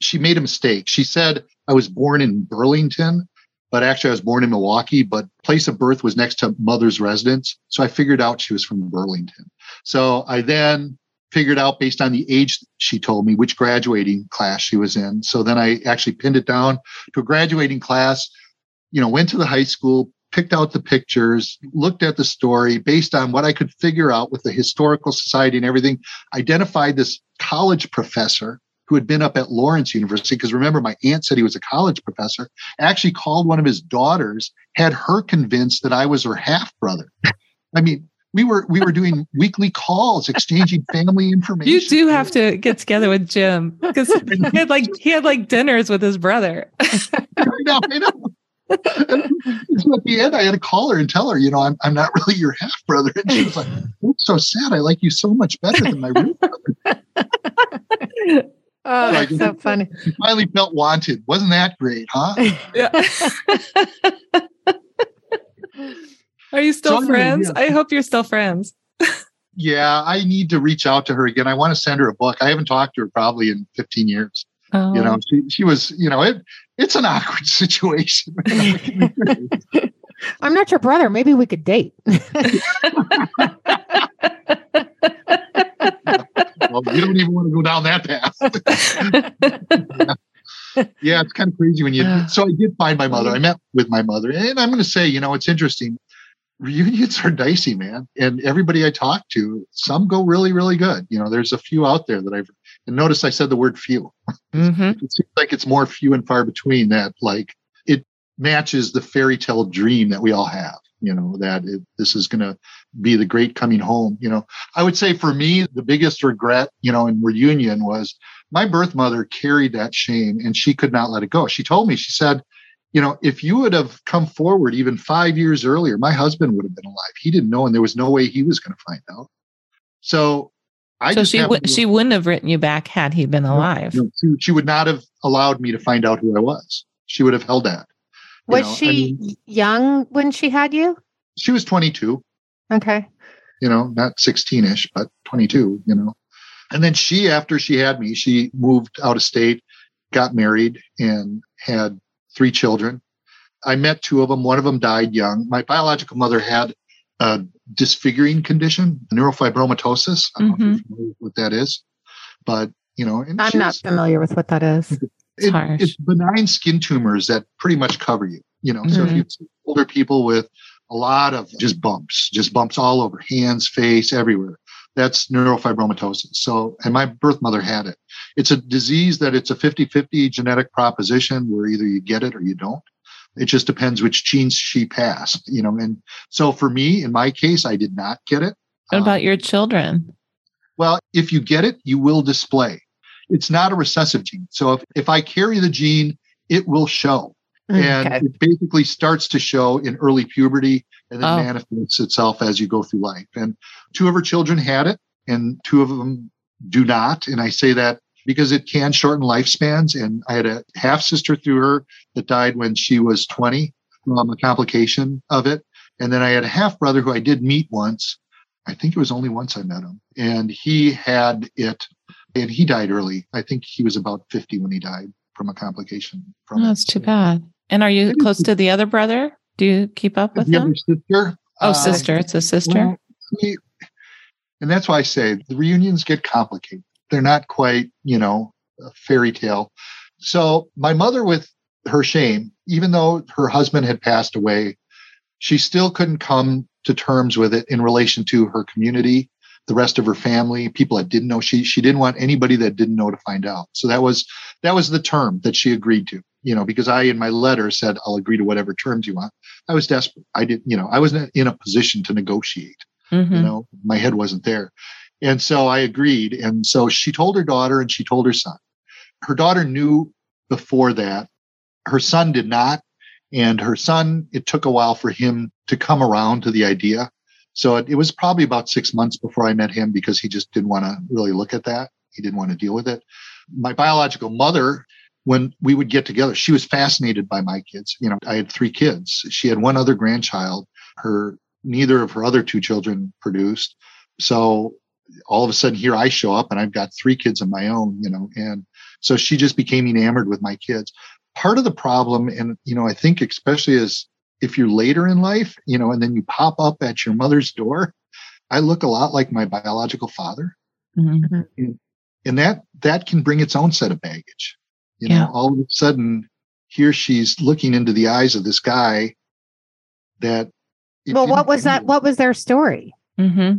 she made a mistake. She said I was born in Burlington, but actually I was born in Milwaukee, but place of birth was next to mother's residence. So I figured out she was from Burlington. So I then figured out based on the age she told me which graduating class she was in. So then I actually pinned it down to a graduating class, you know, went to the high school, picked out the pictures, looked at the story based on what I could figure out with the historical society and everything, identified this college professor who had been up at Lawrence University, because remember, my aunt said he was a college professor, actually called one of his daughters, had her convinced that I was her half brother. I mean, we were we were doing weekly calls, exchanging family information. You do have to get together with Jim because he had like he had like dinners with his brother. I know, I know. so at the end, I had to call her and tell her, you know, I'm, I'm not really your half brother. And she was like, That's so sad. I like you so much better than my real brother. Oh, that's so funny. You finally felt wanted. Wasn't that great, huh? Yeah. Are you still so, friends? Yeah. I hope you're still friends. yeah, I need to reach out to her again. I want to send her a book. I haven't talked to her probably in 15 years. Oh. You know, oh. she, she was, you know, it, it's an awkward situation. I'm not your brother. Maybe we could date. You don't even want to go down that path. yeah, it's kind of crazy when you. So I did find my mother. I met with my mother, and I'm going to say, you know, it's interesting. Reunions are dicey, man. And everybody I talk to, some go really, really good. You know, there's a few out there that I've. And notice I said the word few. Mm-hmm. it seems like it's more few and far between that. Like it matches the fairy tale dream that we all have. You know that it, this is going to be the great coming home. You know, I would say for me, the biggest regret, you know, in reunion was my birth mother carried that shame and she could not let it go. She told me, she said, you know, if you would have come forward even five years earlier, my husband would have been alive. He didn't know, and there was no way he was going to find out. So I so she w- she wouldn't have written you back had he been alive. No, she, she, would not have allowed me to find out who I was. She would have held that. Was know? she I mean, young when she had you? She was 22. Okay. You know, not 16 ish, but 22, you know. And then she, after she had me, she moved out of state, got married, and had three children. I met two of them. One of them died young. My biological mother had a disfiguring condition, neurofibromatosis. I don't mm-hmm. know if you're mm-hmm. familiar with what that is, but you know, I'm not familiar with what that is. It, it's benign skin tumors that pretty much cover you. You know, mm-hmm. so if mm-hmm. you older people with a lot of just bumps, just bumps all over, hands, face, everywhere. That's neurofibromatosis. So, and my birth mother had it. It's a disease that it's a 50 50 genetic proposition where either you get it or you don't. It just depends which genes she passed, you know. And so for me, in my case, I did not get it. What about um, your children? Well, if you get it, you will display. It's not a recessive gene. So if, if I carry the gene, it will show. And okay. it basically starts to show in early puberty and then oh. manifests itself as you go through life. And two of her children had it, and two of them do not. And I say that because it can shorten lifespans. And I had a half sister through her that died when she was 20 from a complication of it. And then I had a half brother who I did meet once. I think it was only once I met him. And he had it and he died early. I think he was about 50 when he died from a complication. From oh, that's too bad. And are you close to the other brother? Do you keep up with the him? sister. Oh, uh, sister. It's a sister. And that's why I say the reunions get complicated. They're not quite, you know, a fairy tale. So my mother, with her shame, even though her husband had passed away, she still couldn't come to terms with it in relation to her community, the rest of her family, people that didn't know. She she didn't want anybody that didn't know to find out. So that was that was the term that she agreed to you know, because I in my letter said I'll agree to whatever terms you want. I was desperate. I didn't, you know, I wasn't in a position to negotiate. Mm-hmm. You know, my head wasn't there. And so I agreed. And so she told her daughter and she told her son. Her daughter knew before that. Her son did not. And her son, it took a while for him to come around to the idea. So it, it was probably about six months before I met him because he just didn't want to really look at that. He didn't want to deal with it. My biological mother when we would get together, she was fascinated by my kids. You know, I had three kids. She had one other grandchild. Her neither of her other two children produced. So all of a sudden here I show up and I've got three kids of my own, you know, and so she just became enamored with my kids. Part of the problem, and you know, I think especially as if you're later in life, you know, and then you pop up at your mother's door, I look a lot like my biological father. Mm-hmm. And, and that that can bring its own set of baggage. You know, yeah. all of a sudden, here she's looking into the eyes of this guy that. Well, what was that? What was their story? Mm-hmm.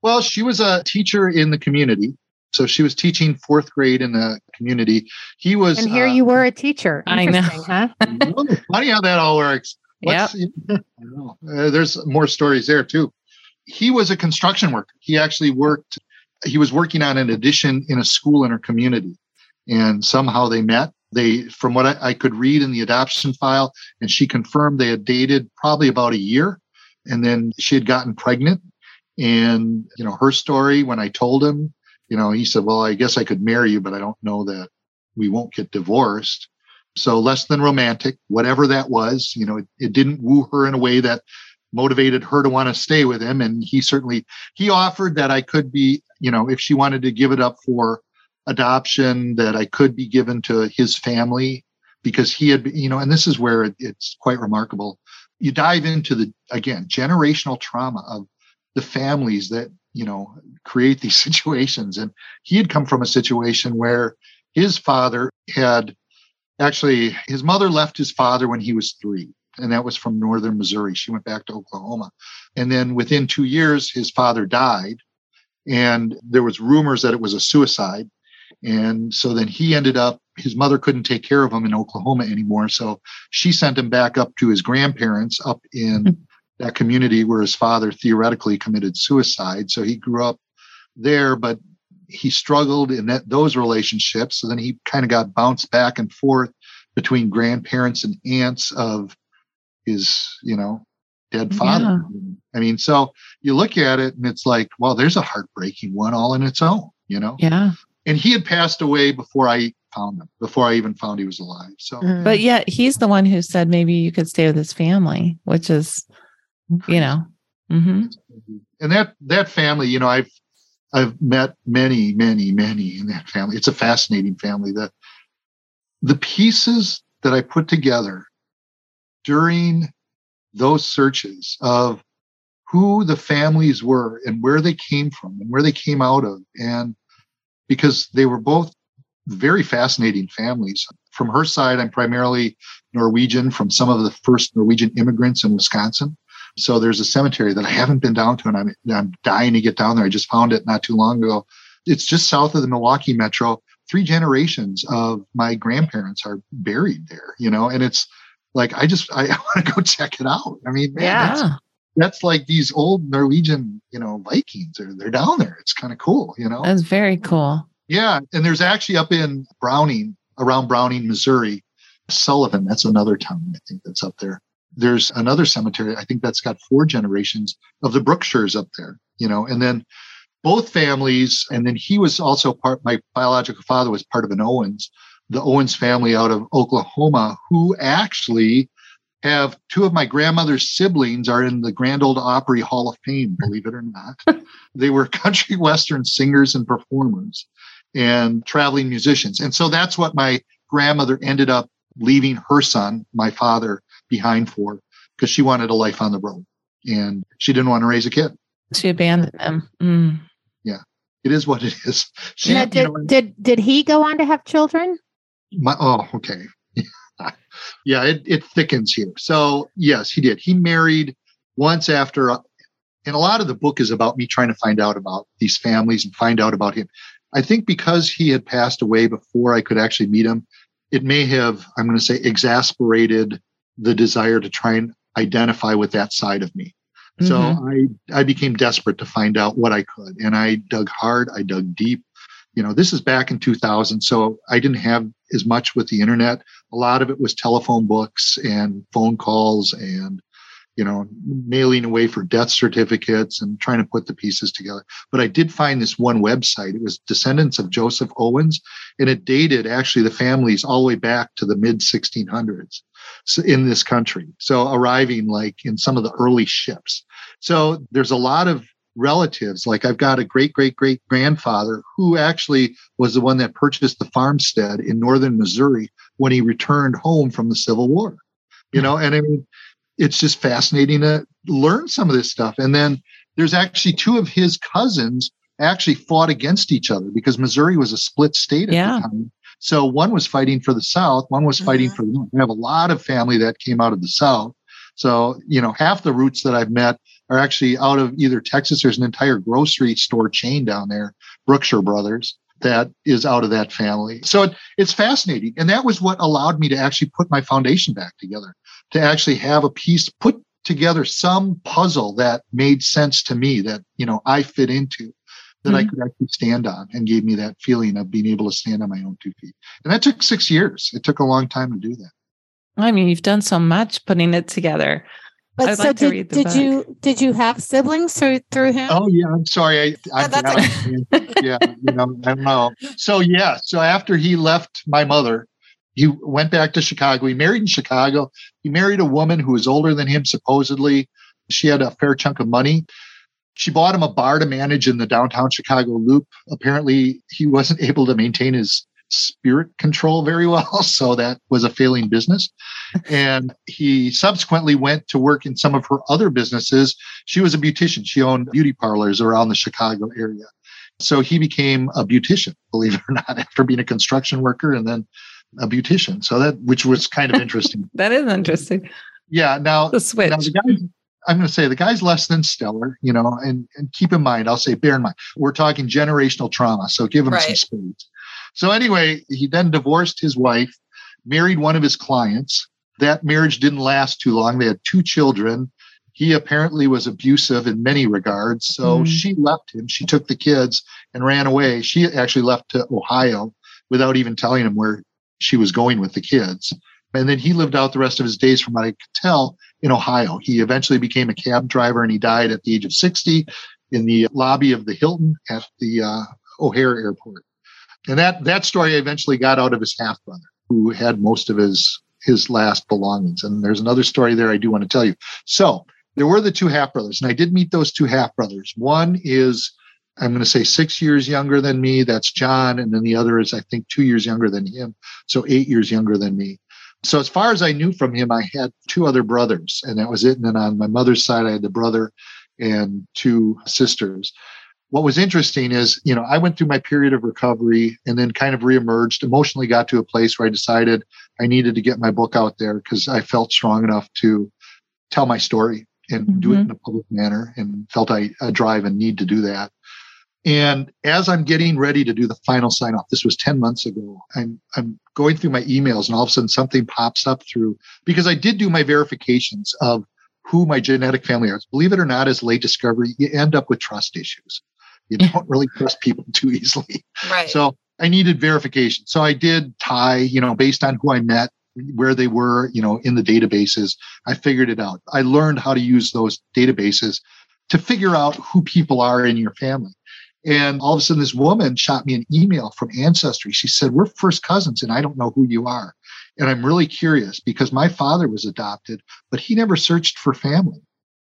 Well, she was a teacher in the community. So she was teaching fourth grade in the community. He was. And here uh, you were a teacher. I know. Huh? funny how that all works. Yeah. Uh, there's more stories there too. He was a construction worker. He actually worked. He was working on an addition in a school in her community and somehow they met. They, from what I, I could read in the adoption file, and she confirmed they had dated probably about a year, and then she had gotten pregnant. And you know her story when I told him, you know, he said, "Well, I guess I could marry you, but I don't know that we won't get divorced." So less than romantic, whatever that was, you know, it, it didn't woo her in a way that motivated her to want to stay with him. And he certainly he offered that I could be, you know, if she wanted to give it up for adoption that I could be given to his family because he had, you know, and this is where it's quite remarkable. you dive into the again generational trauma of the families that you know create these situations. And he had come from a situation where his father had actually his mother left his father when he was three and that was from northern missouri. She went back to oklahoma. And then within two years his father died and there was rumors that it was a suicide and so then he ended up his mother couldn't take care of him in oklahoma anymore. So she sent him back up to his grandparents up in that community where his father theoretically committed suicide. So he grew up there but he struggled in that those relationships. So then he kind of got bounced back and forth between grandparents and aunts of his you know dead father. Yeah. i mean so you look at it and it's like well there's a heartbreaking one all in its own you know? Yeah and he had passed away before I found him, before I even found he was alive. So, mm. but yet he's the one who said maybe you could stay with his family, which is, you know, mm-hmm. and that that family, you know, I've I've met many, many, many in that family. It's a fascinating family. That the pieces that I put together during those searches of who the families were and where they came from and where they came out of and because they were both very fascinating families. From her side, I'm primarily Norwegian from some of the first Norwegian immigrants in Wisconsin. So there's a cemetery that I haven't been down to and I'm, I'm dying to get down there. I just found it not too long ago. It's just south of the Milwaukee metro. Three generations of my grandparents are buried there, you know, and it's like, I just, I, want to go check it out. I mean, man, yeah. That's, like these old Norwegian, you know, Vikings. They're they're down there. It's kind of cool, you know. That's very cool. Yeah, and there's actually up in Browning, around Browning, Missouri, Sullivan. That's another town I think that's up there. There's another cemetery. I think that's got four generations of the Brookshires up there. You know, and then both families, and then he was also part. My biological father was part of an Owens, the Owens family out of Oklahoma, who actually have two of my grandmother's siblings are in the Grand Ole Opry Hall of Fame, believe it or not. they were country western singers and performers and traveling musicians. And so that's what my grandmother ended up leaving her son, my father, behind for because she wanted a life on the road and she didn't want to raise a kid. She abandoned them. Mm. Yeah, it is what it is. She, did, you know, did did he go on to have children? My, oh, okay yeah, it, it thickens here. So yes, he did. He married once after, uh, and a lot of the book is about me trying to find out about these families and find out about him. I think because he had passed away before I could actually meet him, it may have, I'm going to say, exasperated the desire to try and identify with that side of me. Mm-hmm. So I, I became desperate to find out what I could. And I dug hard, I dug deep. You know, this is back in 2000. So I didn't have as much with the internet. A lot of it was telephone books and phone calls and, you know, mailing away for death certificates and trying to put the pieces together. But I did find this one website. It was Descendants of Joseph Owens, and it dated actually the families all the way back to the mid 1600s in this country. So arriving like in some of the early ships. So there's a lot of relatives. Like I've got a great great great grandfather who actually was the one that purchased the farmstead in northern Missouri when he returned home from the Civil War. You know, and I mean, it's just fascinating to learn some of this stuff. And then there's actually two of his cousins actually fought against each other because Missouri was a split state at yeah. the time. So one was fighting for the South, one was fighting mm-hmm. for the North. We have a lot of family that came out of the South. So, you know, half the roots that I've met are actually out of either Texas. There's an entire grocery store chain down there, Brookshire Brothers, that is out of that family. So it, it's fascinating. And that was what allowed me to actually put my foundation back together, to actually have a piece put together some puzzle that made sense to me that, you know, I fit into that mm-hmm. I could actually stand on and gave me that feeling of being able to stand on my own two feet. And that took six years. It took a long time to do that. I mean, you've done so much putting it together. But I'd so like did, did you did you have siblings through through him? Oh yeah, I'm sorry. I, oh, I yeah, you know, I don't know. So yeah, so after he left my mother, he went back to Chicago. He married in Chicago. He married a woman who was older than him, supposedly. She had a fair chunk of money. She bought him a bar to manage in the downtown Chicago loop. Apparently, he wasn't able to maintain his spirit control very well. So that was a failing business. And he subsequently went to work in some of her other businesses. She was a beautician. She owned beauty parlors around the Chicago area. So he became a beautician, believe it or not, after being a construction worker and then a beautician. So that, which was kind of interesting. that is interesting. Yeah. Now, the switch. Now the guy, I'm going to say the guy's less than stellar, you know, and, and keep in mind, I'll say, bear in mind, we're talking generational trauma. So give him right. some space. So anyway, he then divorced his wife, married one of his clients. That marriage didn't last too long. They had two children. He apparently was abusive in many regards. So mm. she left him. She took the kids and ran away. She actually left to Ohio without even telling him where she was going with the kids. And then he lived out the rest of his days, from what I could tell, in Ohio. He eventually became a cab driver and he died at the age of 60 in the lobby of the Hilton at the uh, O'Hare Airport. And that, that story eventually got out of his half brother, who had most of his, his last belongings. And there's another story there I do want to tell you. So there were the two half brothers, and I did meet those two half brothers. One is, I'm going to say six years younger than me. That's John. And then the other is, I think, two years younger than him. So eight years younger than me. So as far as I knew from him, I had two other brothers, and that was it. And then on my mother's side, I had the brother and two sisters. What was interesting is, you know, I went through my period of recovery and then kind of reemerged, emotionally got to a place where I decided I needed to get my book out there because I felt strong enough to tell my story and mm-hmm. do it mm-hmm. in a public manner and felt I, a drive and need to do that. And as I'm getting ready to do the final sign off, this was 10 months ago, I'm, I'm going through my emails and all of a sudden something pops up through because I did do my verifications of who my genetic family is. Believe it or not, as late discovery, you end up with trust issues. You don't really trust people too easily. Right. So I needed verification. So I did tie, you know, based on who I met, where they were, you know, in the databases. I figured it out. I learned how to use those databases to figure out who people are in your family. And all of a sudden, this woman shot me an email from Ancestry. She said, We're first cousins, and I don't know who you are. And I'm really curious because my father was adopted, but he never searched for family.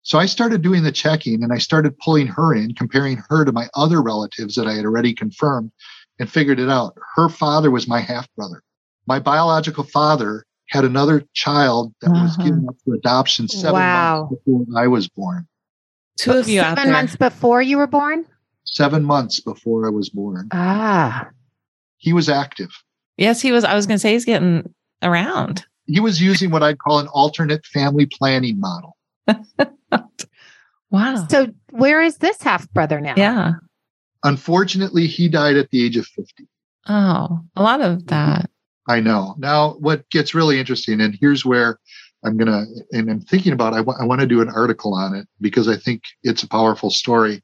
So I started doing the checking and I started pulling her in, comparing her to my other relatives that I had already confirmed and figured it out. Her father was my half brother. My biological father had another child that uh-huh. was given up for adoption seven wow. months before I was born. Two of you seven months before you were born? seven months before I was born. Ah. He was active. Yes, he was. I was going to say he's getting around. He was using what I'd call an alternate family planning model. wow. So, where is this half brother now? Yeah. Unfortunately, he died at the age of 50. Oh, a lot of that. I know. Now, what gets really interesting, and here's where I'm going to, and I'm thinking about, I, w- I want to do an article on it because I think it's a powerful story.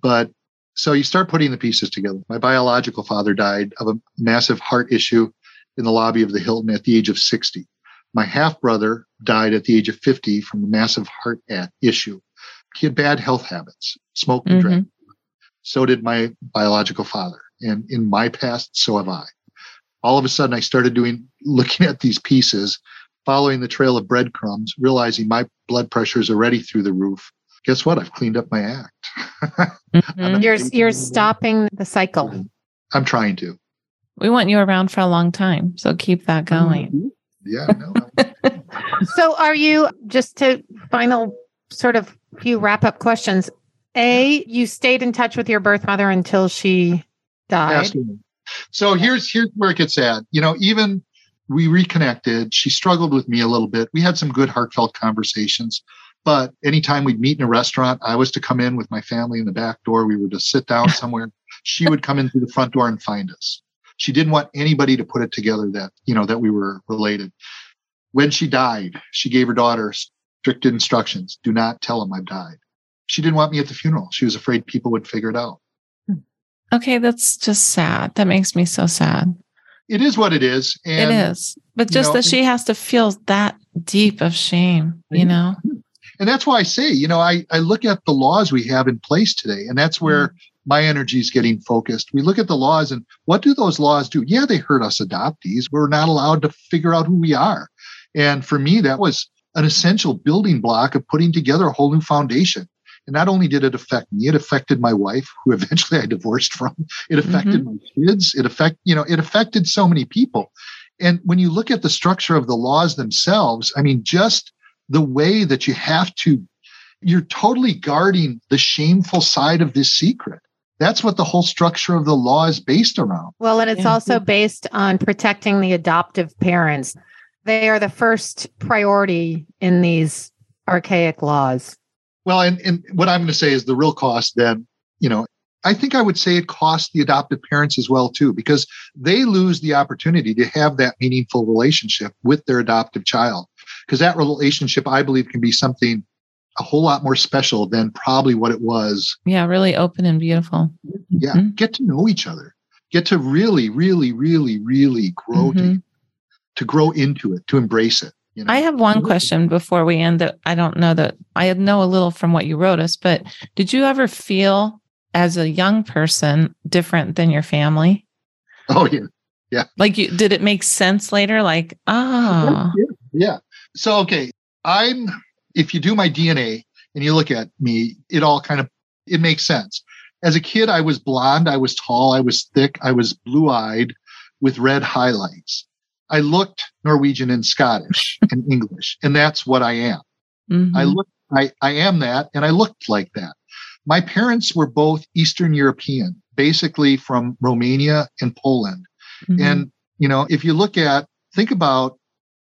But so you start putting the pieces together. My biological father died of a massive heart issue in the lobby of the Hilton at the age of 60. My half brother died at the age of 50 from a massive heart issue. He had bad health habits, smoked and mm-hmm. drank. So did my biological father. And in my past, so have I. All of a sudden, I started doing, looking at these pieces, following the trail of breadcrumbs, realizing my blood pressure is already through the roof guess what? I've cleaned up my act. mm-hmm. You're you're stopping the cycle. I'm trying to. We want you around for a long time, so keep that going. Yeah. No, so, are you just to final sort of few wrap up questions? A, you stayed in touch with your birth mother until she died. Absolutely. So here's here's where it gets sad. You know, even we reconnected. She struggled with me a little bit. We had some good heartfelt conversations. But anytime we'd meet in a restaurant, I was to come in with my family in the back door. We were to sit down somewhere. she would come in through the front door and find us. She didn't want anybody to put it together that, you know, that we were related. When she died, she gave her daughter strict instructions. Do not tell them I've died. She didn't want me at the funeral. She was afraid people would figure it out. Okay. That's just sad. That makes me so sad. It is what it is. And, it is. But just know, that she has to feel that deep of shame, you know? And that's why I say, you know, I, I look at the laws we have in place today, and that's where mm. My energy is getting focused. We look at the laws and what do those laws do? Yeah, they hurt us adoptees. We're not allowed to figure out who we are. And for me, that was an essential building block of putting together a whole new foundation. And not only did it affect me, it affected my wife, who eventually I divorced from. It affected mm-hmm. my kids. It affect, you know, it affected so many people. And when you look at the structure of the laws themselves, I mean, just the way that you have to, you're totally guarding the shameful side of this secret. That's what the whole structure of the law is based around. Well, and it's yeah. also based on protecting the adoptive parents. They are the first priority in these archaic laws. Well, and, and what I'm going to say is the real cost then, you know, I think I would say it costs the adoptive parents as well too, because they lose the opportunity to have that meaningful relationship with their adoptive child. Because that relationship, I believe, can be something a whole lot more special than probably what it was. Yeah, really open and beautiful. Yeah, mm-hmm. get to know each other, get to really, really, really, really grow mm-hmm. to, to grow into it, to embrace it. You know? I have one question before we end. That I don't know that I know a little from what you wrote us, but did you ever feel as a young person different than your family? Oh yeah. Yeah. Like you did it make sense later? Like, ah. Oh. Yeah, yeah. So okay. I'm if you do my DNA and you look at me, it all kind of it makes sense. As a kid, I was blonde, I was tall, I was thick, I was blue-eyed with red highlights. I looked Norwegian and Scottish and English, and that's what I am. Mm-hmm. I look I, I am that and I looked like that. My parents were both Eastern European, basically from Romania and Poland. Mm-hmm. And, you know, if you look at, think about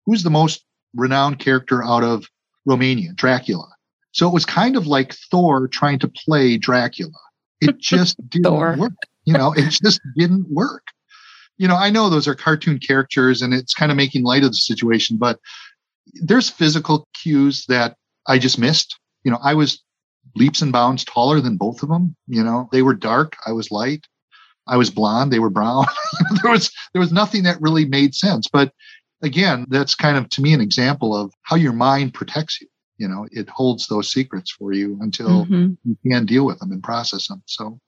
who's the most renowned character out of Romania, Dracula. So it was kind of like Thor trying to play Dracula. It just didn't work. You know, it just didn't work. You know, I know those are cartoon characters and it's kind of making light of the situation, but there's physical cues that I just missed. You know, I was leaps and bounds taller than both of them. You know, they were dark. I was light. I was blonde. They were brown. there was there was nothing that really made sense. But again, that's kind of to me an example of how your mind protects you. You know, it holds those secrets for you until mm-hmm. you can deal with them and process them. So,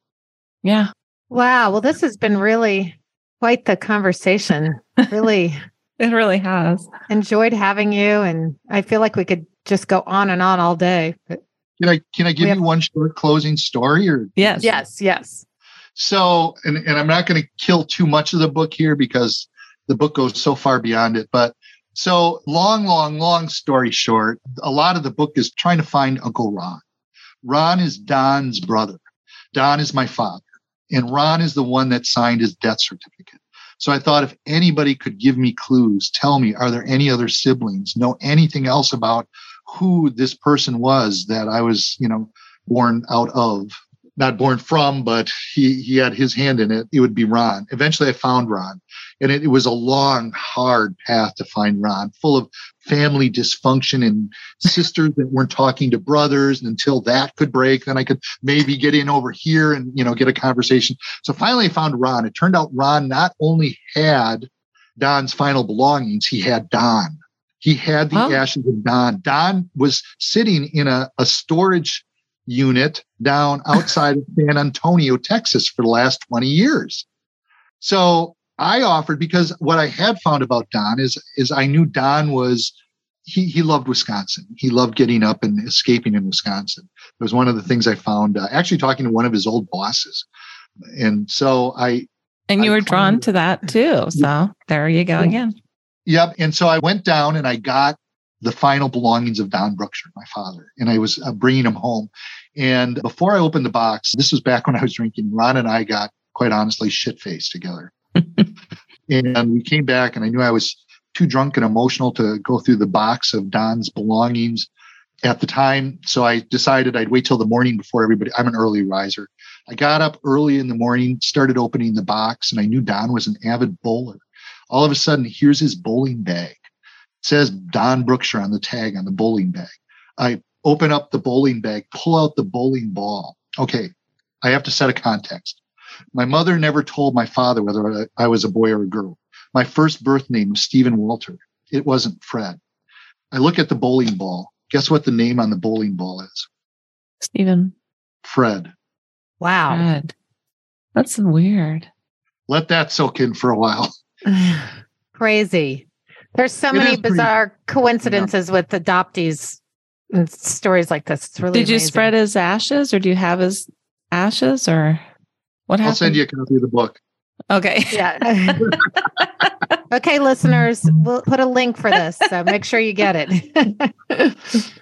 yeah. Wow. Well, this has been really quite the conversation. Really, it really has. Enjoyed having you, and I feel like we could just go on and on all day. But can I can I give have, you one short closing story or yes yes yes so and, and i'm not going to kill too much of the book here because the book goes so far beyond it but so long long long story short a lot of the book is trying to find uncle ron. Ron is don's brother. Don is my father and ron is the one that signed his death certificate. So i thought if anybody could give me clues tell me are there any other siblings know anything else about who this person was that I was, you know, born out of, not born from, but he, he had his hand in it. It would be Ron. Eventually I found Ron and it, it was a long, hard path to find Ron full of family dysfunction and sisters that weren't talking to brothers and until that could break then i could maybe get in over here and you know get a conversation so finally i found ron it turned out ron not only had don's final belongings he had don he had the ashes of Don. Don was sitting in a, a storage unit down outside of San Antonio, Texas for the last 20 years. So I offered because what I had found about Don is, is I knew Don was, he, he loved Wisconsin. He loved getting up and escaping in Wisconsin. It was one of the things I found uh, actually talking to one of his old bosses. And so I, and you I were drawn to that too. So there you go again. Yep. And so I went down and I got the final belongings of Don Brookshire, my father, and I was uh, bringing him home. And before I opened the box, this was back when I was drinking, Ron and I got quite honestly shit faced together. and we came back and I knew I was too drunk and emotional to go through the box of Don's belongings at the time. So I decided I'd wait till the morning before everybody. I'm an early riser. I got up early in the morning, started opening the box, and I knew Don was an avid bowler. All of a sudden, here's his bowling bag. It says Don Brookshire on the tag on the bowling bag. I open up the bowling bag, pull out the bowling ball. Okay, I have to set a context. My mother never told my father whether I was a boy or a girl. My first birth name was Stephen Walter. It wasn't Fred. I look at the bowling ball. Guess what the name on the bowling ball is? Stephen. Fred. Wow. Fred. That's weird. Let that soak in for a while. Crazy. There's so it many bizarre pretty, coincidences yeah. with adoptees and stories like this. It's really Did you spread his ashes or do you have his ashes or what happened? I'll send you a copy of the book. Okay. Yeah. okay, listeners, we'll put a link for this. So make sure you get it.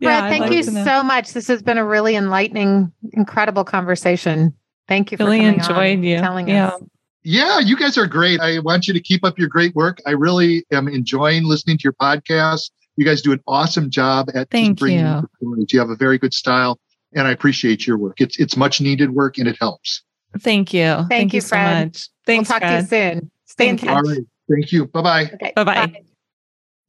Yeah, Fred, thank like you so much. This has been a really enlightening, incredible conversation. Thank you for Really coming enjoyed on you. telling Yeah. us. Yeah, you guys are great. I want you to keep up your great work. I really am enjoying listening to your podcast. You guys do an awesome job at Thank bringing you. stories. You have a very good style, and I appreciate your work. It's it's much needed work, and it helps. Thank you. Thank, you, you so Fred. much. Thanks, we'll talk Fred. to you soon. Stay in Thank you. touch. All right, thank you. Bye bye. Okay, Bye-bye.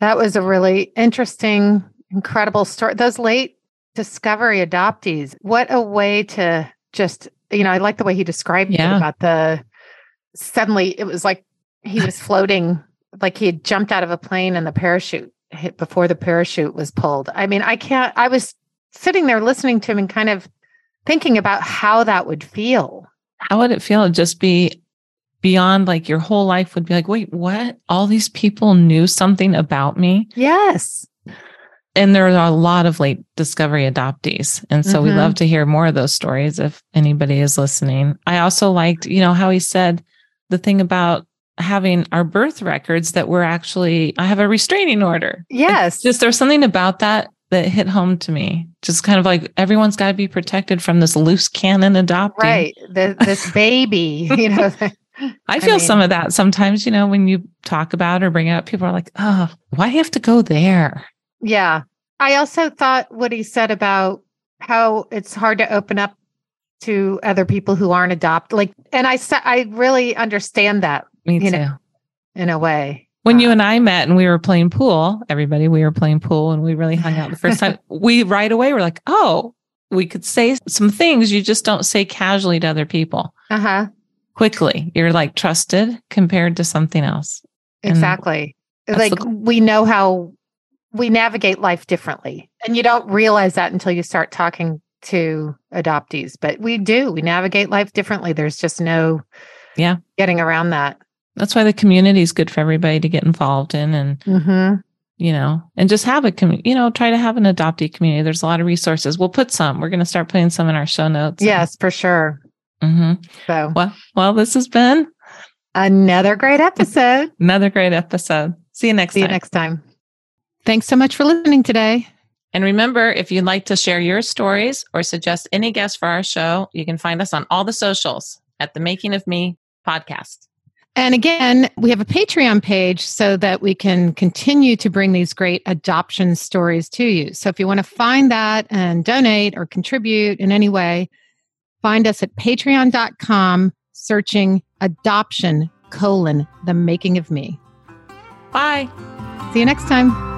That was a really interesting, incredible story. Those late discovery adoptees, what a way to just, you know, I like the way he described it about the suddenly it was like he was floating, like he had jumped out of a plane and the parachute hit before the parachute was pulled. I mean, I can't, I was sitting there listening to him and kind of thinking about how that would feel. How would it feel to just be beyond like your whole life would be like, wait, what? All these people knew something about me. Yes. And there are a lot of late discovery adoptees. And so we Mhm. love to hear more of those stories if anybody is listening. I also liked, you know, how he said the thing about having our birth records that we're actually, I have a restraining order. Yes. Just there's something about that that hit home to me. Just kind of like everyone's got to be protected from this loose cannon adopting. right. The, this baby, you know. I feel mean- some of that sometimes, you know, when you talk about or bring it up, people are like, oh, why do you have to go there? Yeah. I also thought what he said about how it's hard to open up to other people who aren't adopted. Like, and I I really understand that Me You too. know, in a way. when you Uh, and I met and we were playing pool, everybody, we were playing pool and we really hung out the first time. we right away were like, oh, we could say some things you just don't say casually to other people Uh huh. quickly. You're like trusted compared to something else. Exactly. Like the- we know how we navigate life differently, and you don't realize that until you start talking to adoptees. But we do. We navigate life differently. There's just no Yeah. getting around that. That's why the community is good for everybody to get involved in and, Mm-hmm. you know, and just have a community, you know, try to have an adoptee community. There's a lot of resources. We'll put some. We're going to start putting some in our show notes. Yes, for sure. hmm So Well, well, this has been another great episode. another great episode. See you next See you next time. Thanks so much for listening today. And remember, if you'd like to share your stories or suggest any guests for our show, you can find us on all the socials at the Making of Me podcast. And again, we have a Patreon page so that we can continue to bring these great adoption stories to you. So if you want to find that and donate or contribute in any way, find us at patreon.com searching adoption colon the making of me. Bye. See you next time.